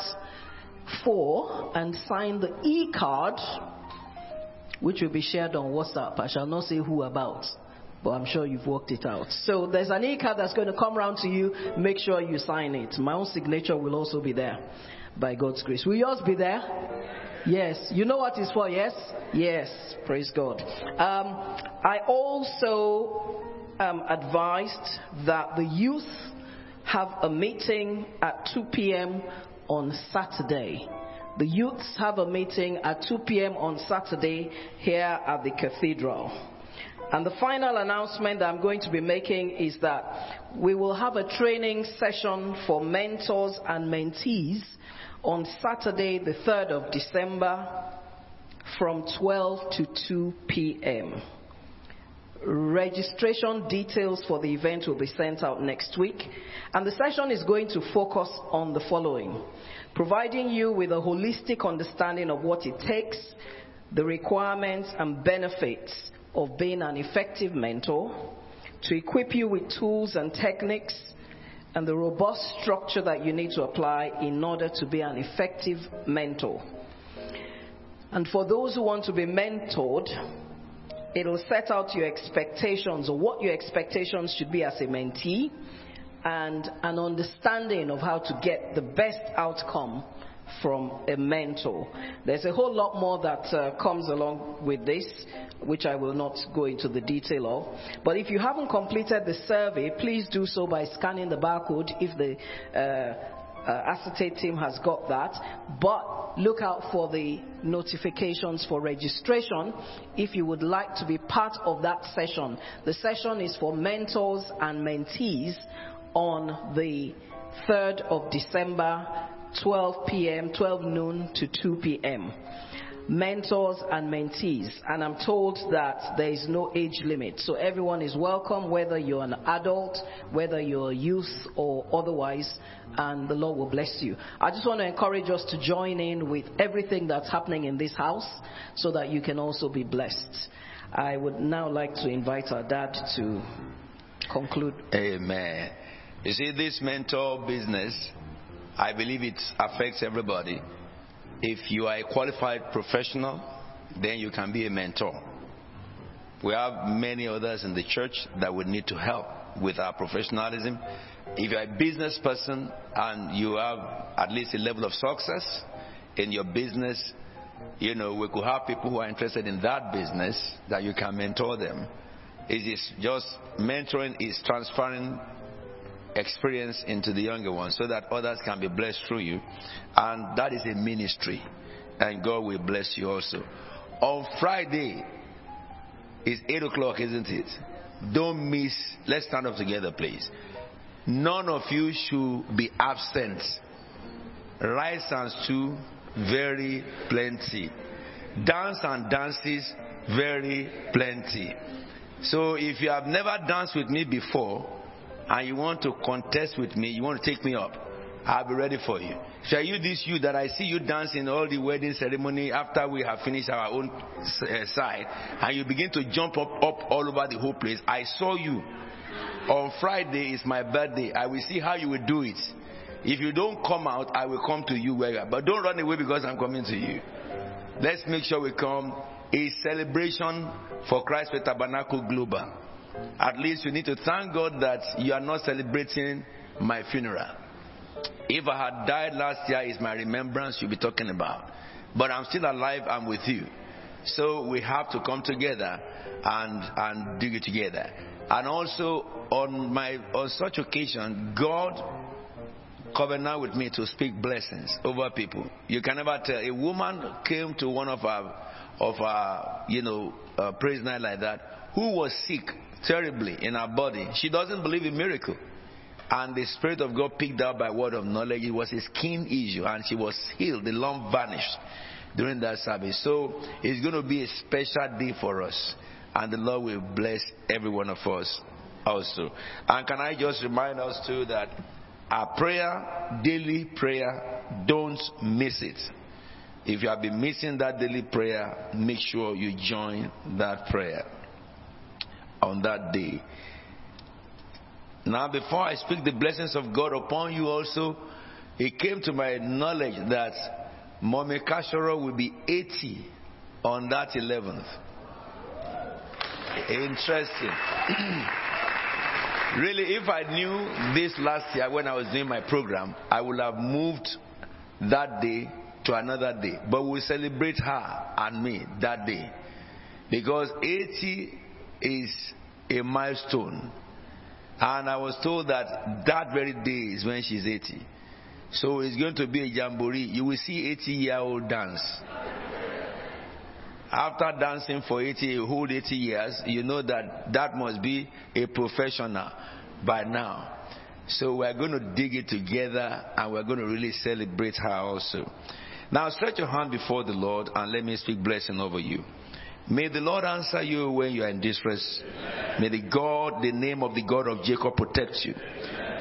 for and sign the e card which will be shared on WhatsApp. I shall not say who about. but I'm sure you've worked it out. So there's an e-card that's going to come round to you. Make sure you sign it. My own signature will also be there by God's grace. Will yours be there? Yes. You know what it's for, yes? Yes. Praise God. Um, I also am advised that the youth have a meeting at 2 p.m. on Saturday. The youths have a meeting at 2 p.m. on Saturday here at the cathedral. And the final announcement that I'm going to be making is that we will have a training session for mentors and mentees on Saturday, the 3rd of December, from 12 to 2 p.m. Registration details for the event will be sent out next week, and the session is going to focus on the following providing you with a holistic understanding of what it takes, the requirements and benefits of being an effective mentor, to equip you with tools and techniques and the robust structure that you need to apply in order to be an effective mentor. And for those who want to be mentored, it'll set out your expectations or what your expectations should be as a mentee and an understanding of how to get the best outcome from a mentor. There's a whole lot more that uh, comes along with this, which I will not go into the detail of. But if you haven't completed the survey, please do so by scanning the barcode if the uh, uh, acetate team has got that. But look out for the notifications for registration if you would like to be part of that session. The session is for mentors and mentees on the 3rd of December 12 p.m., 12 noon to 2 p.m. Mentors and mentees. And I'm told that there is no age limit. So everyone is welcome, whether you're an adult, whether you're a youth or otherwise, and the Lord will bless you. I just want to encourage us to join in with everything that's happening in this house so that you can also be blessed. I would now like to invite our dad to conclude. Amen. You see, this mentor business, I believe it affects everybody. If you are a qualified professional, then you can be a mentor. We have many others in the church that would need to help with our professionalism. If you're a business person and you have at least a level of success in your business, you know, we could have people who are interested in that business that you can mentor them. It is just mentoring is transferring experience into the younger ones so that others can be blessed through you. And that is a ministry. And God will bless you also. On Friday, it's 8 o'clock, isn't it? Don't miss. Let's stand up together, please. None of you should be absent. Rice and stew, very plenty. Dance and dances, very plenty. So if you have never danced with me before, and you want to contest with me, you want to take me up, I'll be ready for you. Shall you this you that I see you dancing all the wedding ceremony after we have finished our own uh, side, and you begin to jump up, up all over the whole place. I saw you. On Friday is my birthday. I will see how you will do it. If you don't come out, I will come to you where you are. But don't run away because I'm coming to you. Let's make sure we come. A celebration for Christ Faith Tabernacle Global. At least you need to thank God that you are not celebrating my funeral. If I had died last year, it's my remembrance you'll be talking about. But I'm still alive, I'm with you. So we have to come together and, and do it together. And also on my on such occasion, God covenant with me to speak blessings over people. You can never tell. A woman came to one of our of our you know uh, praise night like that who was sick terribly in her body. She doesn't believe in miracle. And the Spirit of God picked up by word of knowledge. It was a skin issue, and she was healed. The lump vanished during that service. So it's going to be a special day for us. And the Lord will bless every one of us also. And can I just remind us too that our prayer, daily prayer, don't miss it. If you have been missing that daily prayer, make sure you join that prayer on that day. Now, before I speak the blessings of God upon you also, it came to my knowledge that Mommy Kashoro will be 80 on that 11th. Interesting. really, if I knew this last year when I was doing my program, I would have moved that day to another day. But we celebrate her and me that day. Because 80 is a milestone. And I was told that that very day is when she's 80. So it's going to be a jamboree. You will see 80 year old dance. After dancing for 80, a whole 80 years, you know that that must be a professional by now. So we're going to dig it together and we're going to really celebrate her also. Now stretch your hand before the Lord and let me speak blessing over you. May the Lord answer you when you are in distress. May the God, the name of the God of Jacob protect you.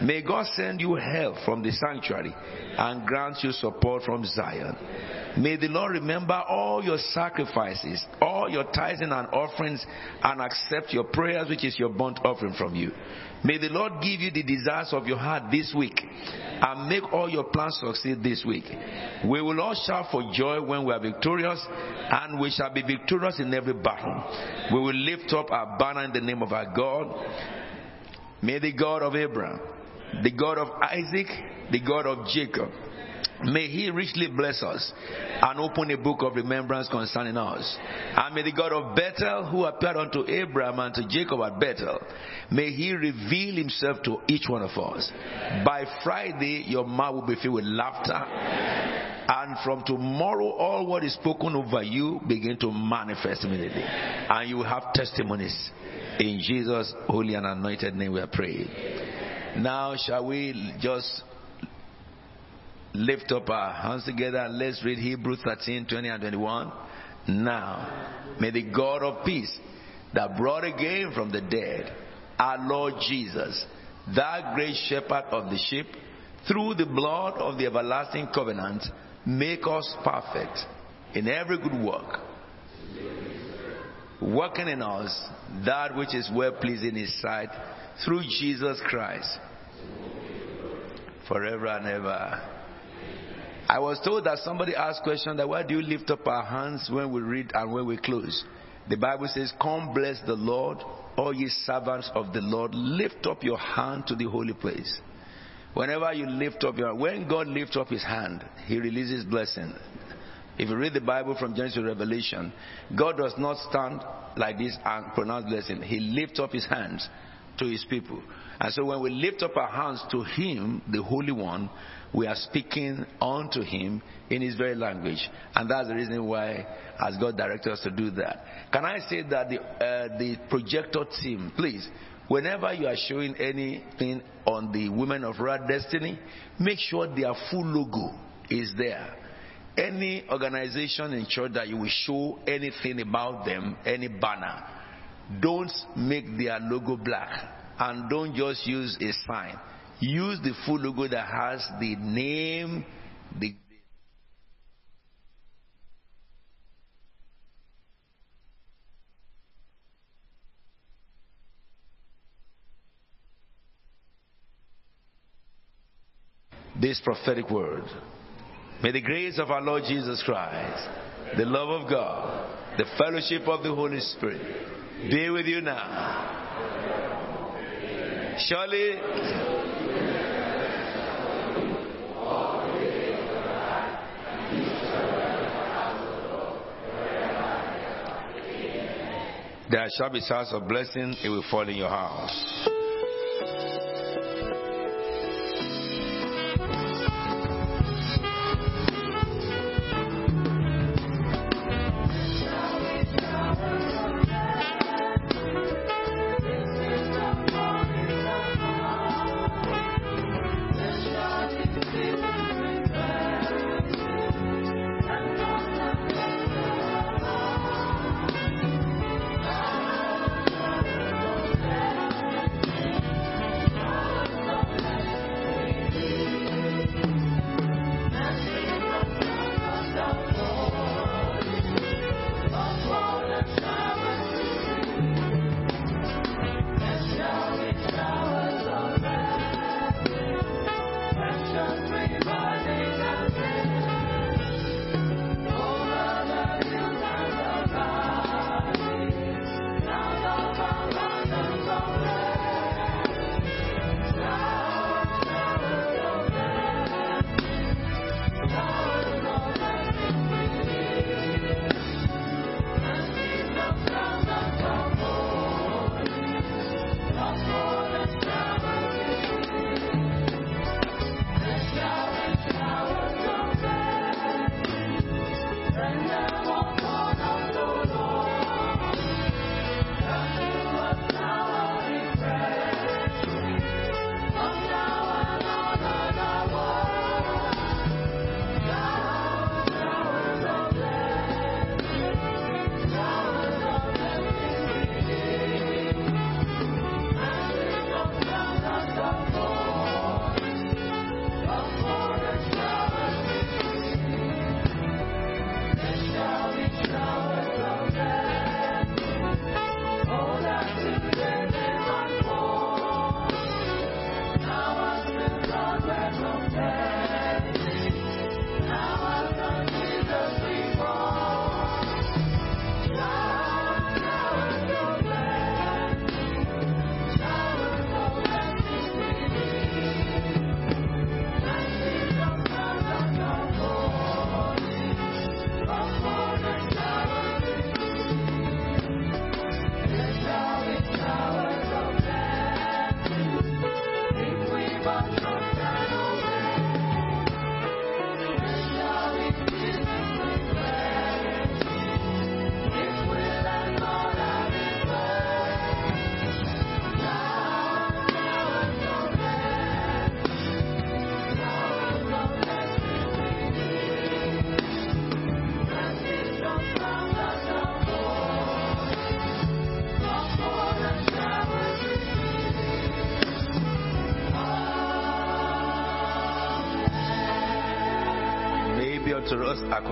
May God send you help from the sanctuary and grant you support from Zion. May the Lord remember all your sacrifices, all your tithes and offerings, and accept your prayers, which is your burnt offering from you. May the Lord give you the desires of your heart this week and make all your plans succeed this week. We will all shout for joy when we are victorious, and we shall be victorious in every battle. We will lift up our banner in the name of our God. May the God of Abraham, the God of Isaac, the God of Jacob, May he richly bless us and open a book of remembrance concerning us. And may the God of Bethel, who appeared unto Abraham and to Jacob at Bethel, may he reveal himself to each one of us. By Friday, your mouth will be filled with laughter. And from tomorrow, all what is spoken over you begin to manifest immediately. And you will have testimonies. In Jesus' holy and anointed name we are praying. Now, shall we just lift up our hands together and let's read Hebrews 13, 20 and 21. Now, may the God of peace that brought again from the dead our Lord Jesus, that great shepherd of the sheep, through the blood of the everlasting covenant, make us perfect in every good work, working in us that which is well pleasing in His sight, through Jesus Christ, forever and ever. I was told that somebody asked question that why do you lift up our hands when we read and when we close? The Bible says, Come bless the Lord, all ye servants of the Lord, lift up your hand to the holy place. Whenever you lift up your when God lifts up his hand, he releases blessing. If you read the Bible from Genesis to Revelation, God does not stand like this and pronounce blessing. He lifts up his hands to his people. And so when we lift up our hands to him, the Holy One, we are speaking unto him in his very language. And that's the reason why, as God directed us to do that. Can I say that the, uh, the projector team, please, whenever you are showing anything on the Women of Royal Destiny, make sure their full logo is there. Any organization in church that you will show anything about them, any banner, don't make their logo black and don't just use a sign use the full logo that has the name, the this prophetic word. May the grace of our Lord Jesus Christ, the love of God, the fellowship of the Holy Spirit be with you now. Surely There shall be source of blessing, it will fall in your house.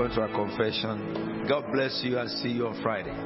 Us to our confession. God bless you and see you on Friday.